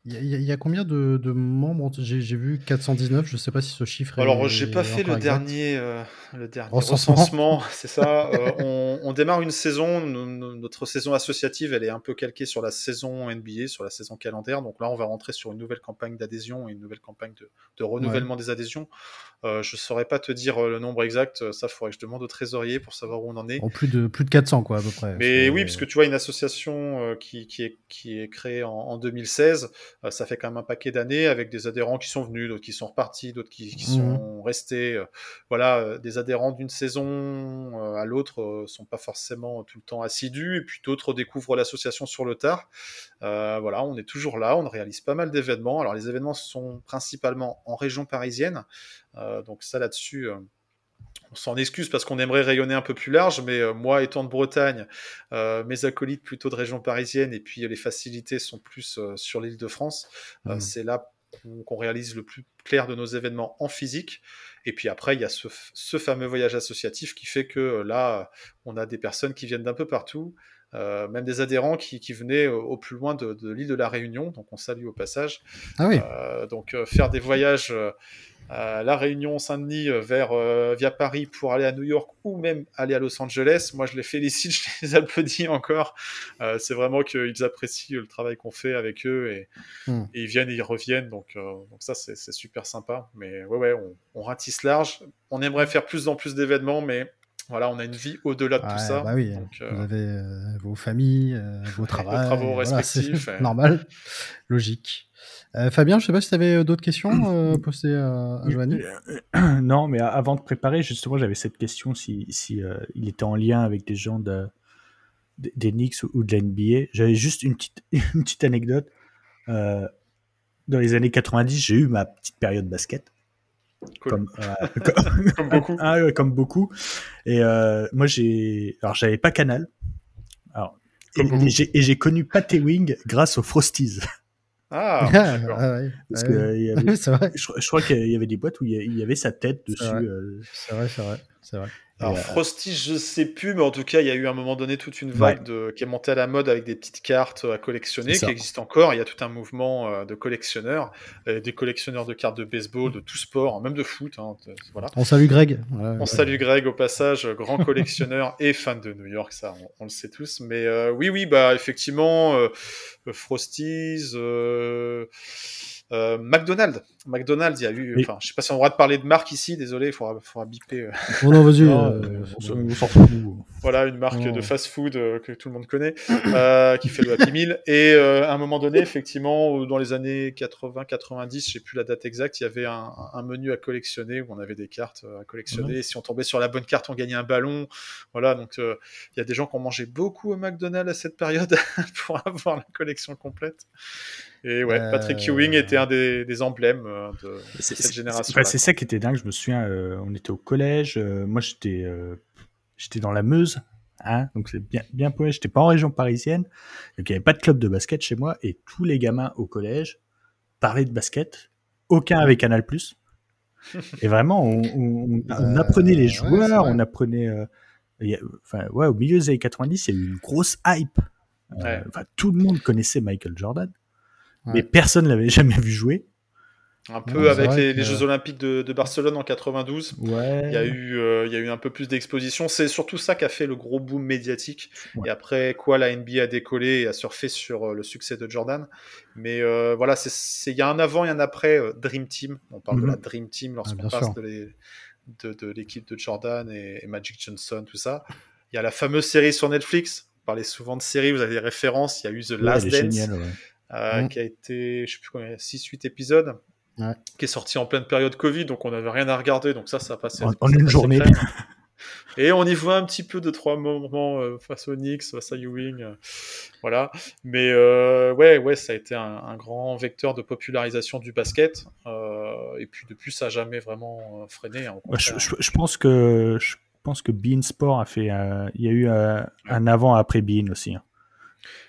Il y, a combien de, membres J'ai vu 419, je ne sais pas si ce chiffre Alors, est. Alors, j'ai pas fait le dernier, euh, le dernier recensement, c'est ça. Euh, on, démarre une saison, notre saison associative, elle est un peu calquée sur la saison NBA, sur la saison calendaire. Donc là, on va rentrer sur une nouvelle campagne d'adhésion et une nouvelle campagne de, renouvellement des adhésions. Euh, je ne saurais pas te dire le nombre exact, ça faudrait que je demande au trésorier pour savoir où on en est. En plus de, plus de 400, quoi, à peu près. Mais oui, puisque tu vois, une association qui, qui, est, qui est créée en, en 2016 euh, ça fait quand même un paquet d'années avec des adhérents qui sont venus, d'autres qui sont repartis, d'autres qui, mmh. sont restés. Euh, voilà, euh, des adhérents d'une saison à l'autre sont pas forcément tout le temps assidus, et puis d'autres découvrent l'association sur le tard. voilà, on est toujours là, on réalise pas mal d'événements. Alors les événements sont principalement en région parisienne, donc ça là-dessus on s'en excuse parce qu'on aimerait rayonner un peu plus large, mais euh, moi étant de Bretagne, euh, mes acolytes plutôt de région parisienne, et puis les facilités sont plus euh, sur l'île de France. Mmh. C'est là qu'on réalise le plus clair de nos événements en physique. Et puis après, il y a ce, fameux voyage associatif qui fait que là, on a des personnes qui viennent d'un peu partout. même des adhérents qui, venaient au, plus loin de, l'île de la Réunion, donc on salue au passage. Ah oui. donc faire des voyages la Réunion Saint-Denis euh, vers euh, via Paris pour aller à New York ou même aller à Los Angeles. Moi, je les félicite, je les applaudis encore. Euh, c'est vraiment qu'ils apprécient le travail qu'on fait avec eux et, hmm. ils viennent et ils reviennent. Donc, donc ça, c'est super sympa. Mais ouais, ouais, on, ratisse large. On aimerait faire plus en plus d'événements, mais voilà, on a une vie au-delà de tout ça. Bah oui, vous avez vos familles, vos travaux, vos travaux respectifs. normal, logique. Euh, Fabien, je ne sais pas si tu avais euh, d'autres questions euh, posées à, Joanny. Non, mais avant de préparer, justement, j'avais cette question si, si il était en lien avec des gens de, des Knicks ou de l'NBA. J'avais juste une petite, une petite anecdote. dans les années 90, j'ai eu ma petite période basket. Comme, comme, beaucoup. Ah, comme beaucoup. Et moi, j'ai. Alors, j'avais pas Canal. Alors, et j'ai connu Pat Wing grâce aux Frosties. Ah, ah, Parce que vrai. Je, crois qu'il y avait des boîtes où il y avait sa tête dessus. C'est vrai, c'est vrai, c'est vrai. Alors, euh, Frosty, je sais plus, mais en tout cas, il y a eu à un moment donné toute une vague de, qui est montée à la mode avec des petites cartes à collectionner, qui existent encore. Il y a tout un mouvement euh, de collectionneurs, euh, des collectionneurs de cartes de baseball, de tout sport, même de foot. Hein, voilà. On salue Greg. on salue Greg au passage, grand collectionneur et fan de New York, ça, on, le sait tous. Mais oui, oui, bah effectivement, Frosties. Euh, McDonald's. McDonald's, il y a eu. Enfin, je sais pas si on a le droit de parler de marque ici, désolé, il faudra, faudra biper. Euh. Oh non, vas-y. Euh, voilà, une marque de fast-food que tout le monde connaît, qui fait le Happy Meal. Et à un moment donné, effectivement, dans les années 80-90, je sais plus la date exacte, il y avait un, menu à collectionner où on avait des cartes à collectionner. Et si on tombait sur la bonne carte, on gagnait un ballon. Voilà, donc il y a des gens qui ont mangé beaucoup au McDonald's à cette période pour avoir la collection complète. Et ouais, Patrick Ewing était un des, emblèmes euh, de, cette génération. C'est ça qui était dingue. Je me souviens, euh, on était au collège. Euh, moi, j'étais j'étais dans la Meuse. Hein, donc c'est bien, bien Je J'étais pas en région parisienne. Donc il n'y avait pas de club de basket chez moi. Et tous les gamins au collège parlaient de basket. Aucun avec Canal+. et vraiment, on, apprenait les joueurs, on apprenait... enfin, ouais, au milieu des années 90, il y a eu une grosse hype. tout le monde connaissait Michael Jordan mais personne l'avait jamais vu jouer. Un peu avec les, Jeux Olympiques de, Barcelone en 92. Il, y a eu, euh, il y a eu un peu plus d'exposition. C'est surtout ça qui a fait le gros boom médiatique. Et après quoi, la NBA a décollé et a surfé sur euh, le succès de Jordan. Mais euh, voilà, il y a un avant et un après Dream Team. On parle de la mhm. Dream Team lorsqu'on passe de l'équipe de, Jordan et, Magic Johnson, tout ça. Il y a la fameuse série sur Netflix. Vous parlez souvent de séries, vous avez des références. Il y a eu The Last Dance. Mm. qui a été, je sais plus combien, 6-8 épisodes, qui est sorti en pleine période Covid, donc on n'avait rien à regarder, donc ça, ça passait. En, une journée. Et on y voit un petit peu de trois moments euh, face au Knicks, face à Ewing, euh, voilà. Mais ouais, ouais, ça a été un, grand vecteur de popularisation du basket. et puis depuis, ça n'a jamais vraiment freiné. Hein, je, pense que je pense que Bean Sport a fait, il y a eu un avant après Bean aussi. Hein.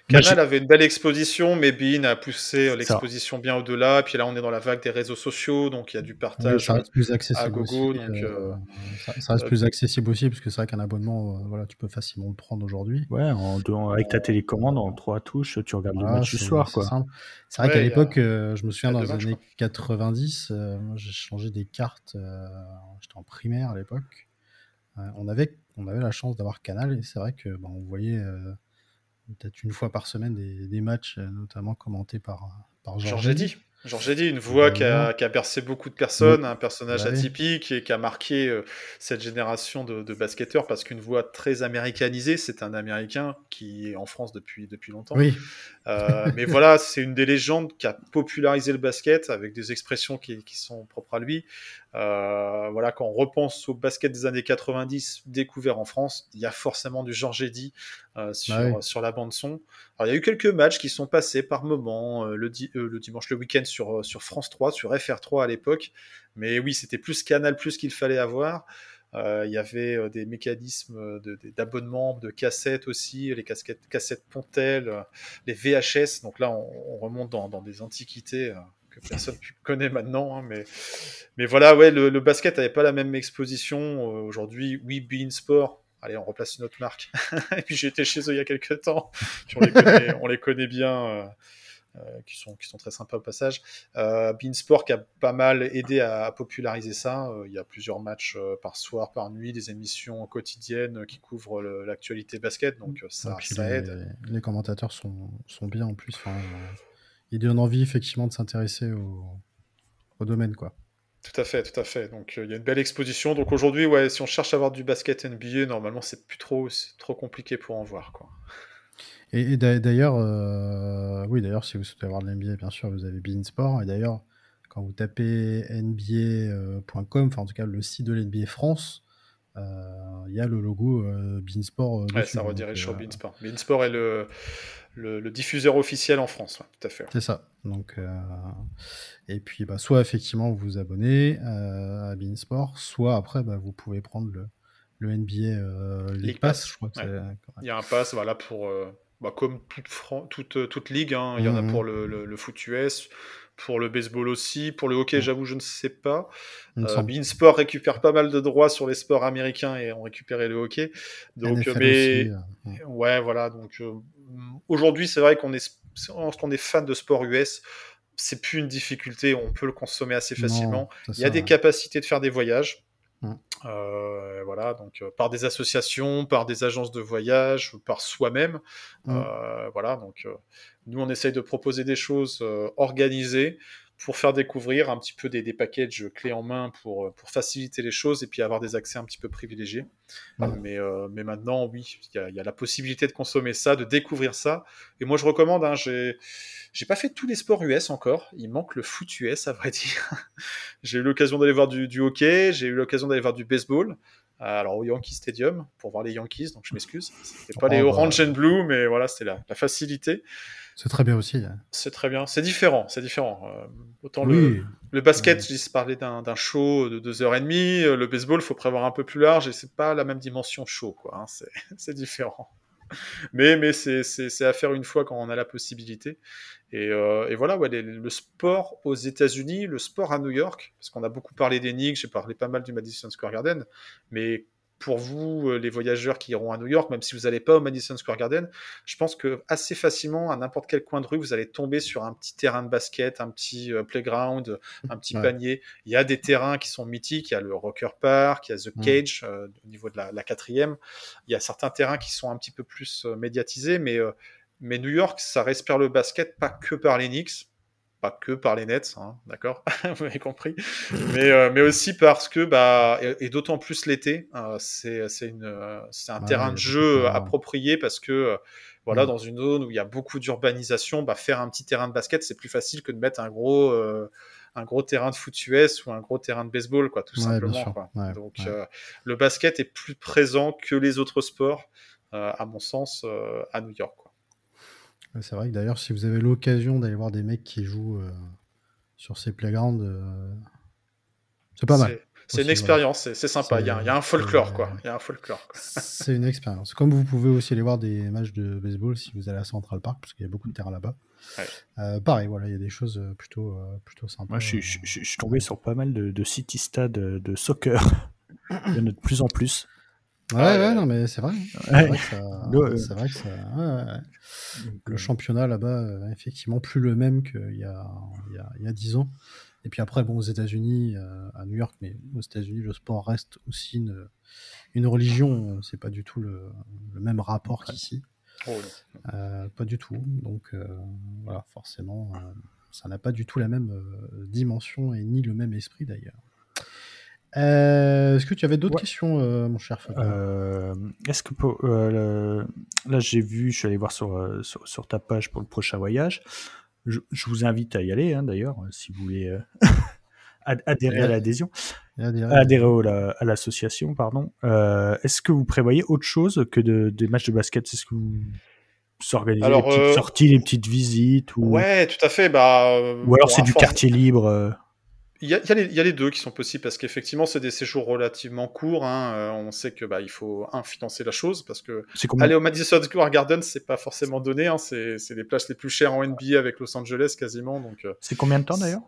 Canal avait une belle exposition, mais Bean a poussé l'exposition bien au-delà. Puis là, on est dans la vague des réseaux sociaux, donc il y a du partage ça reste plus accessible à gogo. Aussi, donc, euh, ça, reste plus accessible aussi, parce que c'est vrai qu'un abonnement, voilà, tu peux facilement le prendre aujourd'hui. Ouais, en, avec ta télécommande, en trois touches, tu regardes le match du soir. C'est vrai qu'à l'époque, je me souviens dans les années 90, j'ai changé des cartes. J'étais en primaire à l'époque. on avait on avait la chance d'avoir Canal et c'est vrai que bah, on voyait euh, peut-être une fois par semaine des, matchs, euh, notamment commentés par, par Georges Eddy. Georges Eddy, une voix qui a, qui a, bercé beaucoup de personnes, un personnage bah atypique et qui a marqué euh, cette génération de, de basketteurs parce qu'une voix très américanisée, c'est un Américain qui est en France depuis, depuis longtemps. Oui. Euh, mais voilà, c'est une des légendes qui a popularisé le basket avec des expressions qui, qui sont propres à lui. Euh, voilà, quand on repense au basket des années 90 découvert en France, il y a forcément du Georges Eddy euh, sur, sur la bande son. Alors, il y a eu quelques matchs qui sont passés par moments le, le, dimanche, le week-end sur, sur France 3, sur FR3 à l'époque. Mais oui, c'était plus Canal Plus qu'il fallait avoir. Euh, il y avait euh, des mécanismes d'abonnement, de, cassettes aussi, les cassettes Pontel, euh, les VHS. Donc là, on, remonte dans, des antiquités que personne ne connaît maintenant. Hein, mais, mais voilà, ouais, le, basket n'avait pas la même exposition. Aujourd'hui, oui, Bein Sport, allez, on replace une autre marque. et puis été chez eux il y a quelques temps. on, les connaît, on, les connaît, bien. Euh, qui, sont, qui sont très sympas au passage. Euh, Beansport qui a pas mal aidé à, populariser ça. Euh, il y a plusieurs matchs par soir, par nuit, des émissions quotidiennes qui couvrent l'actualité basket, donc ça, ça aide. Les, commentateurs sont, sont, bien en plus. Enfin, ils donnent envie effectivement de s'intéresser au, au domaine. quoi. Tout à fait, tout à fait. Donc il y a une belle exposition. Donc aujourd'hui, ouais, si on cherche à voir du basket NBA, normalement c'est plus trop, trop compliqué pour en voir, quoi. Et, d'ailleurs, euh, oui, d'ailleurs, si vous souhaitez avoir de l'NBA, bien sûr, vous avez Beansport. Et d'ailleurs, quand vous tapez NBA.com, enfin en tout cas le site de l'NBA France, euh, il y a le logo euh, Beansport. ouais, ça redirige sur Beansport. Beansport est le, le, diffuseur officiel en France, tout à fait. C'est ça. Donc, et puis, bah, soit effectivement vous vous abonnez à Beansport, soit après, bah, vous pouvez prendre le, le NBA League, Pass, je crois que Il y a un pass, voilà, pour bah, comme toute, toute, euh, toute, ligue, hein. il y en a mmh pour le, le, foot US, pour le baseball aussi, pour le hockey, mmh. j'avoue, je ne sais pas. Euh, Beansport récupère pas mal de droits sur les sports américains et ont récupéré le hockey. Donc, mais euh, ouais, voilà. Donc aujourd'hui, c'est vrai qu'on est, qu'on est fan de sport US c'est plus une difficulté, on peut le consommer assez facilement. il y a des capacités de faire des voyages. Mmh. Euh, voilà, donc euh, par des associations, par des agences de voyage, par soi-même. Mmh. Euh, voilà, donc nous on essaye de proposer des choses organisées pour faire découvrir un petit peu des, des packages clés en main pour, pour faciliter les choses et puis avoir des accès un petit peu privilégiés. Mmh. Mais, mais maintenant, oui, il y, a la possibilité de consommer ça, de découvrir ça. Et moi, je recommande, hein, j'ai j'ai pas fait tous les sports US encore. Il manque le foot US, à vrai dire. j'ai eu l'occasion d'aller voir du, hockey, j'ai eu l'occasion d'aller voir du baseball. Euh, alors au Yankee Stadium pour voir les Yankees, donc je m'excuse. C'était pas les oh, bah. Orange and Blue, mais voilà, c'était la, facilité. C'est très bien aussi. Hein. C'est très bien. C'est différent, c'est différent. Euh, autant le, le, basket, je parlais d'un show de 2h30. Euh, le baseball, il faut prévoir un peu plus large et c'est pas la même dimension show, quoi. Hein. C'est différent mais mais c'est à faire une fois quand on a la possibilité. Et, euh, et voilà, ouais, le sport aux États-Unis, le sport à New York, parce qu'on a beaucoup parlé des Knicks, j'ai parlé pas mal du Madison Square Garden, mais pour vous, euh, les voyageurs qui iront à New York, même si vous n'allez pas au Madison Square Garden, je pense que assez facilement, à n'importe quel coin de rue, vous allez tomber sur un petit terrain de basket, un petit euh, playground, un petit panier. Il y a des terrains qui sont mythiques. Il y a le Rocker Park, il y a The Cage euh, au niveau de la, quatrième. Il y a certains terrains qui sont un petit peu plus médiatisés, mais, mais New York, ça respire le basket pas que par les Knicks pas que par les Nets, hein, d'accord Vous avez compris. Mais, euh, mais aussi parce que, bah, et, d'autant plus l'été, euh, c'est euh, un terrain de jeu approprié parce que, voilà, mm. dans une zone où il y a beaucoup d'urbanisation, bah, faire un petit terrain de basket, c'est plus facile que de mettre un gros, un gros terrain de foot US ou un gros terrain de baseball, quoi, tout simplement. Quoi. Donc, le basket est plus présent que les autres sports, à mon sens, à New York. C'est vrai que d'ailleurs, si vous avez l'occasion d'aller voir des mecs qui jouent euh, sur ces playgrounds, euh, c'est pas mal. c'est une expérience, c'est sympa. Il y, a, un folklore, quoi. Il y a un folklore. C'est une expérience. Comme vous pouvez aussi aller voir des matchs de baseball si vous allez à Central Park, parce qu'il y a beaucoup de terrain là-bas. Euh, pareil, voilà, il y a des choses euh, plutôt, euh, plutôt sympas. Moi, je, suis tombé sur pas mal de, city stades de soccer. il y en a de plus en plus. Ouais, ouais, non, mais c'est vrai. C'est vrai que ça. Le championnat là-bas, effectivement, plus le même qu'il y a, il y a, 10 ans. Et puis après, bon, aux États-Unis, à New York, mais aux États-Unis, le sport reste aussi une, une religion. C'est pas du tout le, le même rapport qu'ici. Oh, euh, pas du tout. Donc euh, voilà, forcément, euh, ça n'a pas du tout la même dimension et ni le même esprit d'ailleurs. Est-ce que tu avais d'autres questions, mon cher Est-ce que là j'ai vu, je suis allé voir sur, sur, ta page pour le prochain voyage. Je, vous invite à y aller, hein, d'ailleurs, si vous voulez adhérer à l'adhésion, adhérer, à l'association, pardon. Euh, est-ce que vous prévoyez autre chose que de, des matchs de basket? Est-ce que vous s'organisez des petites euh, sorties, des petites visites ou... Ouais, tout à fait. Bah, ou alors c'est du quartier libre euh il y, a, il, y a les, deux qui sont possibles parce qu'effectivement c'est des séjours relativement courts. Hein. on sait que bah, il faut un financer la chose parce que aller au Madison Square Garden c'est pas forcément donné. Hein. C'est les places les plus chères en NBA avec Los Angeles quasiment. Donc c'est combien de temps d'ailleurs?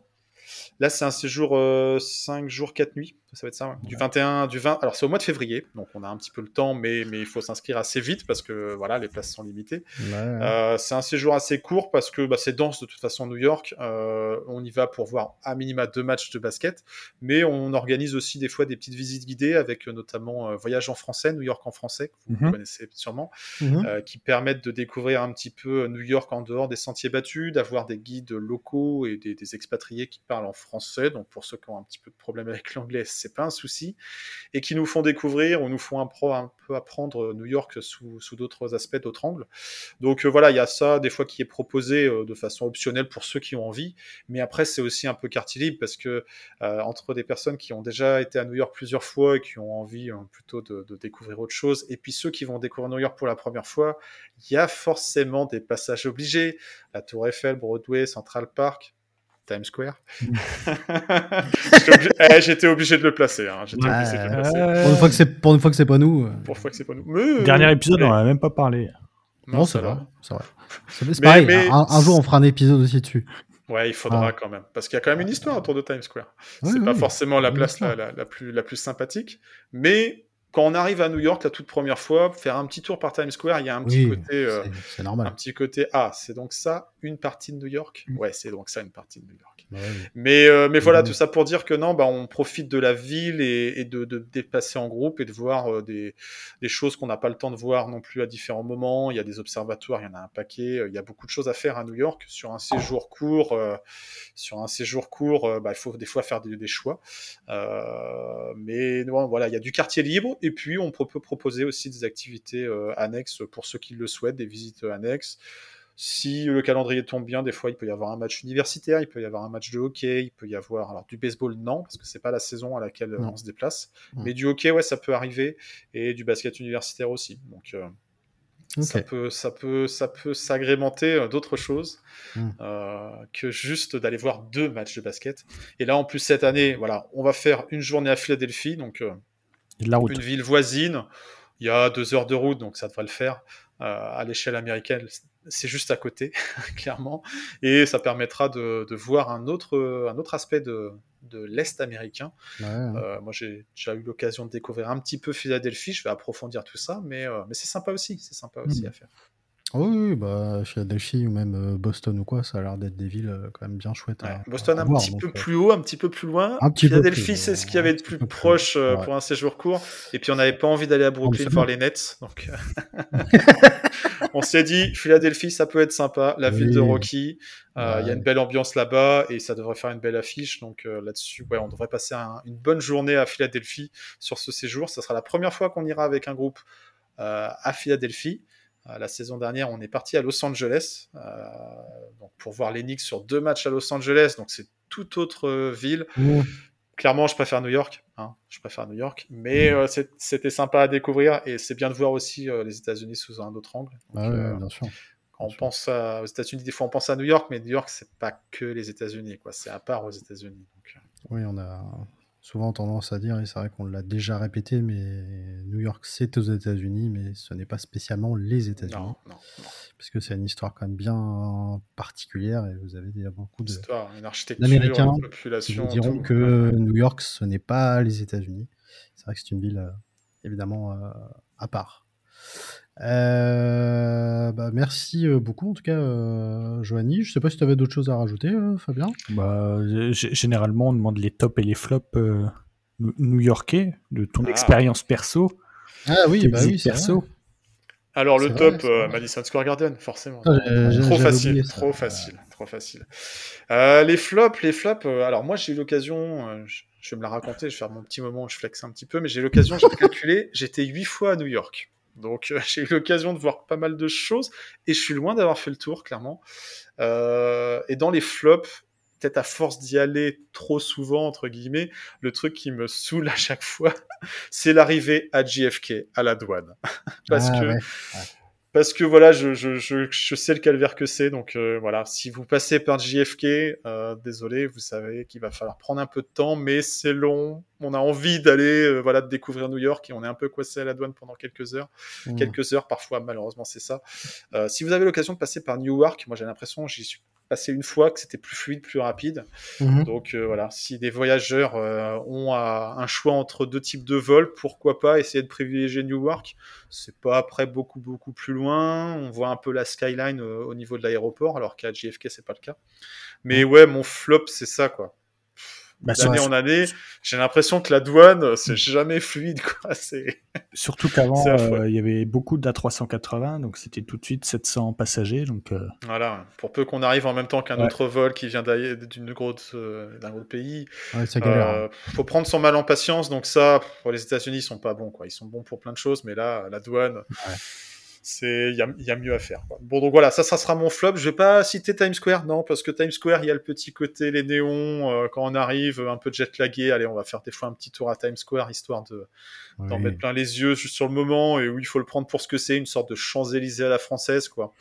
Là, c'est un séjour 5 euh, jours, 4 nuits. Ça va être ça, Du 21, du 20. Alors, c'est au mois de février, donc on a un petit peu le temps, mais, mais il faut s'inscrire assez vite parce que voilà, les places sont limitées. Euh, c'est un séjour assez court parce que bah, c'est dense de toute façon New York. Euh, on y va pour voir à minima deux matchs de basket, mais on organise aussi des fois des petites visites guidées avec notamment Voyage en français, New York en français, que vous mhm. connaissez sûrement, mhm. qui permettent de découvrir un petit peu New York en dehors des sentiers battus, d'avoir des guides locaux et des, des expatriés qui parlent en français. Donc, pour ceux qui ont un petit peu de problème avec l'anglais, c'est pas un souci, et qui nous font découvrir ou nous font un, peu apprendre New York sous, d'autres aspects, d'autres angles. Donc euh, voilà, il y a ça des fois qui est proposé euh, de façon optionnelle pour ceux qui ont envie, mais après c'est aussi un peu quartier libre parce que euh, entre des personnes qui ont déjà été à New York plusieurs fois et qui ont envie plutôt de, découvrir autre chose, et puis ceux qui vont découvrir New York pour la première fois, il y a forcément des passages obligés, la Tour Eiffel, Broadway, Central Park, Times Square. Eh, j'étais obligé de le placer. Pour, une fois que c'est pour une fois que c'est pas nous. Euh. Pour une fois que c'est pas nous. Dernier épisode, on en a même pas parlé. Non, c'est vrai. C'est pareil. Un, jour, on fera un épisode aussi dessus. Ouais, il faudra ah. quand même. Parce qu'il y a quand même une histoire autour de Times Square. c'est pas forcément la place la, la, plus, la plus sympathique. Mais quand on arrive à New York la toute première fois, faire un petit tour par Times Square, il y a un petit côté, euh, c'est normal. un petit côté, ah, c'est donc ça une partie de New York? Mm. Ouais, c'est donc ça une partie de New York. Mais, euh, mais voilà, mm. tout ça pour dire que non, bah, on profite de la ville et, de, de, déplacer en groupe et de voir euh, des, des, choses qu'on n'a pas le temps de voir non plus à différents moments. Il y a des observatoires, il y en a un paquet. Il y a beaucoup de choses à faire à New York sur un séjour court. sur un séjour court, bah, il faut des fois faire des, des choix. mais non, voilà, il y a du quartier libre et puis, on peut proposer aussi des activités euh, annexes pour ceux qui le souhaitent, des visites euh, annexes. Si le calendrier tombe bien, des fois, il peut y avoir un match universitaire, il peut y avoir un match de hockey, il peut y avoir alors du baseball, non, parce que c'est pas la saison à laquelle on se déplace. Mais du hockey, ouais, ça peut arriver, et du basket universitaire aussi. Donc, euh, ça peut, ça peut, ça peut s'agrémenter d'autres choses hmm. que juste d'aller voir deux matchs de basket. Et là, en plus cette année, voilà, on va faire une journée à Philadelphie, donc une ville voisine. Il y a deux heures de route, donc ça devrait le faire. Euh, à l'échelle américaine, c'est juste à côté, clairement. Et ça permettra de, voir un autre, un autre aspect de, de l'Est américain. Euh, moi, j'ai déjà eu l'occasion de découvrir un petit peu Philadelphie. Je vais approfondir tout ça, mais, euh, mais c'est sympa aussi. C'est sympa aussi hmm. à faire. Oui, bah, Philadelphie ou même euh, Boston ou quoi, ça a l'air d'être des villes euh, quand même bien chouettes. Boston un petit peu euh, plus haut, un petit peu plus loin. Philadelphie, c'est ce qu'il y avait de plus proche pour un séjour court. Et puis on n'avait pas envie d'aller à Brooklyn voir les Nets. Donc on s'est dit, Philadelphie, ça peut être sympa. La ville de Rocky, il y a une belle ambiance là-bas et ça devrait faire une belle affiche. Donc là-dessus, ouais, on devrait passer une bonne journée à Philadelphie sur ce séjour. Ça sera la première fois qu'on ira avec un groupe à Philadelphie. Euh, la saison dernière, on est parti à Los Angeles euh, donc pour voir les Knicks sur deux matchs à Los Angeles. Donc c'est toute autre euh, ville. Clairement, je préfère New York. Hein, je préfère New York, mais c'était sympa à découvrir et c'est bien de voir aussi les États-Unis sous un autre angle. Ah bien sûr. Quand on pense aux États-Unis, des fois on pense à New York, mais New York c'est pas que les États-Unis, quoi. C'est à part aux États-Unis. Oui, on a souvent tendance à dire, et c'est vrai qu'on l'a déjà répété, mais New York, c'est aux États-Unis, mais ce n'est pas spécialement les États-Unis. Non, non, Parce que c'est une histoire quand même bien particulière, et vous avez beaucoup de, d'Américains qui vous diront que New York, ce n'est pas les États-Unis. C'est vrai que c'est une ville, euh, évidemment, euh, à part. Euh, bah, merci beaucoup en tout cas, euh, Joanie. Je sais pas si tu avais d'autres choses à rajouter, euh, Fabien. Bah, généralement, on demande les tops et les flops new-yorkais de ton ah. expérience perso. Ah oui, bah oui, perso. Alors le top, Madison Square Garden, forcément. Ah, trop, facile, trop facile, trop facile, les flops, les flops. alors moi, j'ai eu l'occasion. je vais me la raconter. Je vais faire mon petit moment où je flex un petit peu, mais j'ai eu l'occasion. J'ai calculé. J'étais huit fois à New York. Donc euh, j'ai eu l'occasion de voir pas mal de choses et je suis loin d'avoir fait le tour, clairement. Euh, et dans les flops, peut-être à force d'y aller trop souvent, entre guillemets, le truc qui me saoule à chaque fois, c'est l'arrivée à JFK, à la douane. Parce ah, que parce que voilà, je, je, je, je, sais le calvaire que c'est. Donc euh, voilà, si vous passez par JFK, euh, désolé, vous savez qu'il va falloir prendre un peu de temps, mais c'est long. On a envie d'aller, euh, voilà, de découvrir New York et on est un peu coincé à la douane pendant quelques heures, mmh. quelques heures parfois. Malheureusement, c'est ça. si vous avez l'occasion de passer par Newark, moi j'ai l'impression, j'y suis passé une fois que c'était plus fluide, plus rapide. Mhm. Donc euh, voilà, si des voyageurs euh, ont un choix entre deux types de vols, pourquoi pas essayer de privilégier Newark C'est pas après beaucoup beaucoup plus loin. On voit un peu la skyline euh, au niveau de l'aéroport, alors qu'à JFK c'est pas le cas. Mais ouais, mon flop c'est ça quoi. Bah, d'année en année, j'ai l'impression que la douane, c'est jamais fluide. Quoi. Surtout qu'avant, euh, il y avait beaucoup d'A380, donc c'était tout de suite 700 passagers. Donc, euh, Voilà, pour peu qu'on arrive en même temps qu'un autre vol qui vient d'une grosse, euh, d'un autre pays, il faut prendre son mal en patience. Donc ça, pour les États-Unis, ils sont pas bons. Quoi. Ils sont bons pour plein de choses, mais là, la douane c'est il y a, mieux à faire. Bon donc voilà, ça, ça sera mon flop. Je vais pas citer Times Square, non, parce que Times Square, il y a le petit côté les néons euh, quand on arrive, un peu jet lagué. Allez, on va faire des fois un petit tour à Times Square histoire de d'en mettre plein les yeux juste sur le moment et où il faut le prendre pour ce que c'est, une sorte de Champs Élysées à la française, quoi.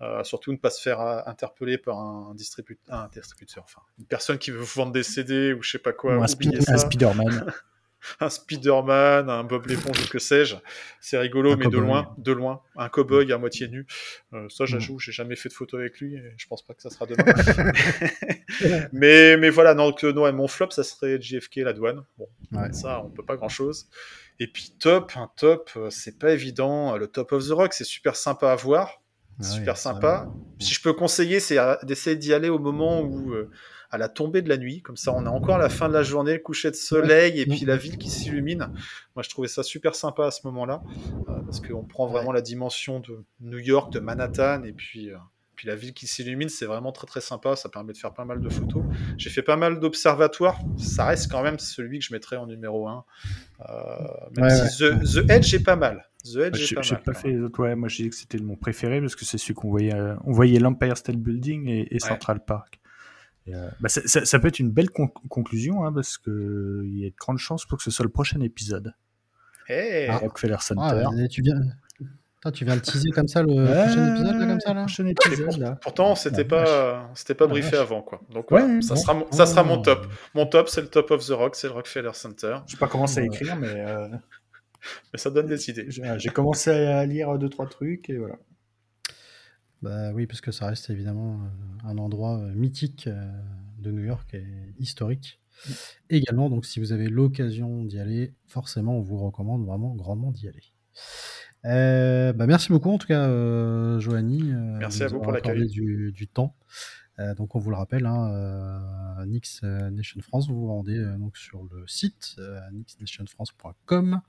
Euh, surtout ne pas se faire euh, interpeller par un, distributeur, un distributeur, enfin une personne qui veut vous vendre des CD ou je sais pas quoi. Ou un, un Spider-Man. un Spider-Man, un Bob l'éponge que sais-je. C'est rigolo, mais de loin, de loin. Un cowboy à moitié nu. Euh, ça, j'ajoute, j'ai jamais fait de photo avec lui et je pense pas que ça sera demain. mais, mais voilà, donc, non, mon flop, ça serait JFK, la douane. Bon, ça, on peut pas grand chose. Et puis top, un top, euh, c'est pas évident. Le Top of the Rock, c'est super sympa à voir. Ah super sympa. Si je peux conseiller, c'est d'essayer d'y aller au moment où euh, à la tombée de la nuit. Comme ça, on a encore la fin de la journée, le coucher de soleil et puis la ville qui s'illumine. Moi, je trouvais ça super sympa à ce moment-là euh, parce qu'on prend vraiment la dimension de New York, de Manhattan et puis. Euh, puis la ville qui s'illumine, c'est vraiment très très sympa. Ça permet de faire pas mal de photos. J'ai fait pas mal d'observatoires. Ça reste quand même celui que je mettrais en numéro 1. Euh, même si The, Edge est pas mal. The Edge est pas mal. Pas fait les autres. Ouais, moi, j'ai dit que c'était mon préféré parce que c'est celui qu'on voyait. on voyait l'Empire State Building et, et Central Park. Euh, bah, ça, peut être une belle conclusion, hein, parce qu'il y a de grandes chances pour que ce soit le prochain épisode. Hey. Ah. Rockefeller Center. Ah, tu viens... tu viens le teaser comme ça, le prochain épisode, là, comme ça, là? prochain épisode, là. Pourtant, c'était pas, c'était pas briefé avant, quoi. Donc, ça, sera, mon, ça sera mon top. Mon top, c'est le top of the rock, c'est le Rockefeller Center. Je sais pas commencé à écrire, mais. Euh, mais ça donne des idées. J'ai commencé à lire deux, trois trucs, et voilà. Bah oui, parce que ça reste évidemment euh, un endroit euh, mythique euh, de New York et historique. Mmh. Également, donc si vous avez l'occasion d'y aller, forcément, on vous recommande vraiment grandement d'y aller. bah merci beaucoup en tout cas, euh, Joanie. merci à vous pour l'accueil. Du, du temps. donc on vous le rappelle, hein, Nix Nation France, vous vous rendez donc sur le site nixnationfrance.com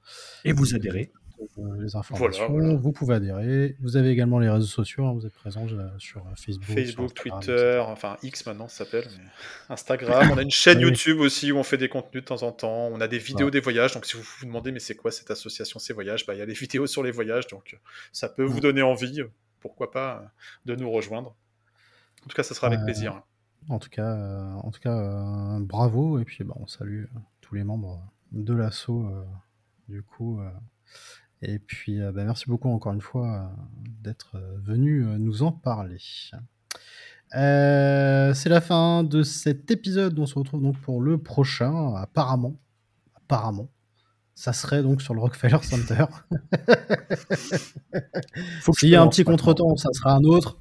et vous adhérez les informations. Vous pouvez adhérer. Vous avez également les réseaux sociaux. Hein. vous êtes présent euh, sur euh, Facebook. Facebook, Twitter, enfin X maintenant ça s'appelle. Instagram. on a une chaîne YouTube aussi où on fait des contenus de temps en temps. On a des vidéos des voyages. Donc si vous vous demandez mais c'est quoi cette association Ces Voyages, bah, il y a des vidéos sur les voyages. Donc ça peut vous donner envie, pourquoi pas, de nous rejoindre. En tout cas, ça sera avec plaisir. En tout cas, en tout cas bravo. Et puis bon, on salue tous les membres de l'assaut. du coup, et puis, euh, bah, merci beaucoup encore une fois euh, d'être euh, venu nous en parler. c'est la fin de cet épisode. On se retrouve donc pour le prochain, apparemment. apparemment, ça serait donc sur le Rockefeller Center. S'il y a un petit contretemps, ça sera un autre.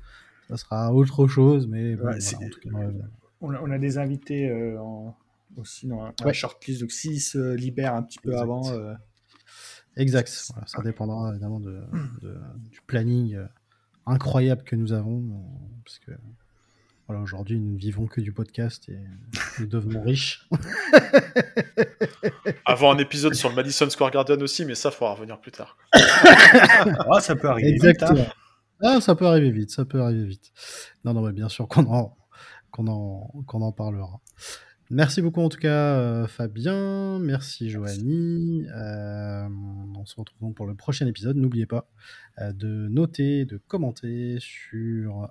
Ça sera autre chose, mais on, a, des invités euh, aussi dans la shortlist, donc s'ils se libèrent un petit peu avant. Euh, exact. ça dépendra évidemment de, du planning euh, incroyable que nous avons, parce que voilà, aujourd'hui, nous ne vivons que du podcast et nous devenons riches. Avoir un épisode sur le Madison Square Garden aussi, mais ça, il faudra revenir plus tard. ah, ça peut arriver Exactement. vite. Hein. Ah, ça peut arriver vite, ça peut arriver vite. Non, non, mais bien sûr qu'on en, qu'on en, qu'on en parlera. Merci beaucoup en tout cas euh, Fabien, merci Joanie. Euh, on se retrouve pour le prochain épisode. N'oubliez pas euh, de noter, de commenter sur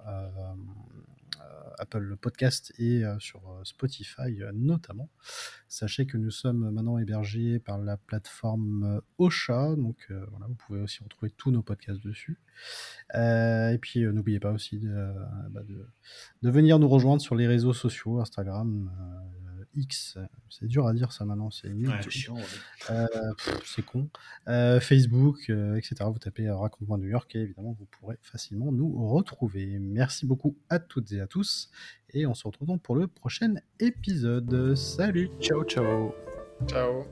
Apple Podcast et sur Spotify notamment. Sachez que nous sommes maintenant hébergés par la plateforme Ocha, donc voilà, vous pouvez aussi retrouver tous nos podcasts dessus. et puis n'oubliez pas aussi bah, de, venir nous rejoindre sur les réseaux sociaux, Instagram, X, c'est dur à dire ça maintenant, c'est euh, c'est con. Euh, Facebook, euh, etc. Vous tapez Raconte-moi New York et évidemment vous pourrez facilement nous retrouver. Merci beaucoup à toutes et à tous et on se retrouve donc pour le prochain épisode. Salut, ciao ciao. Ciao.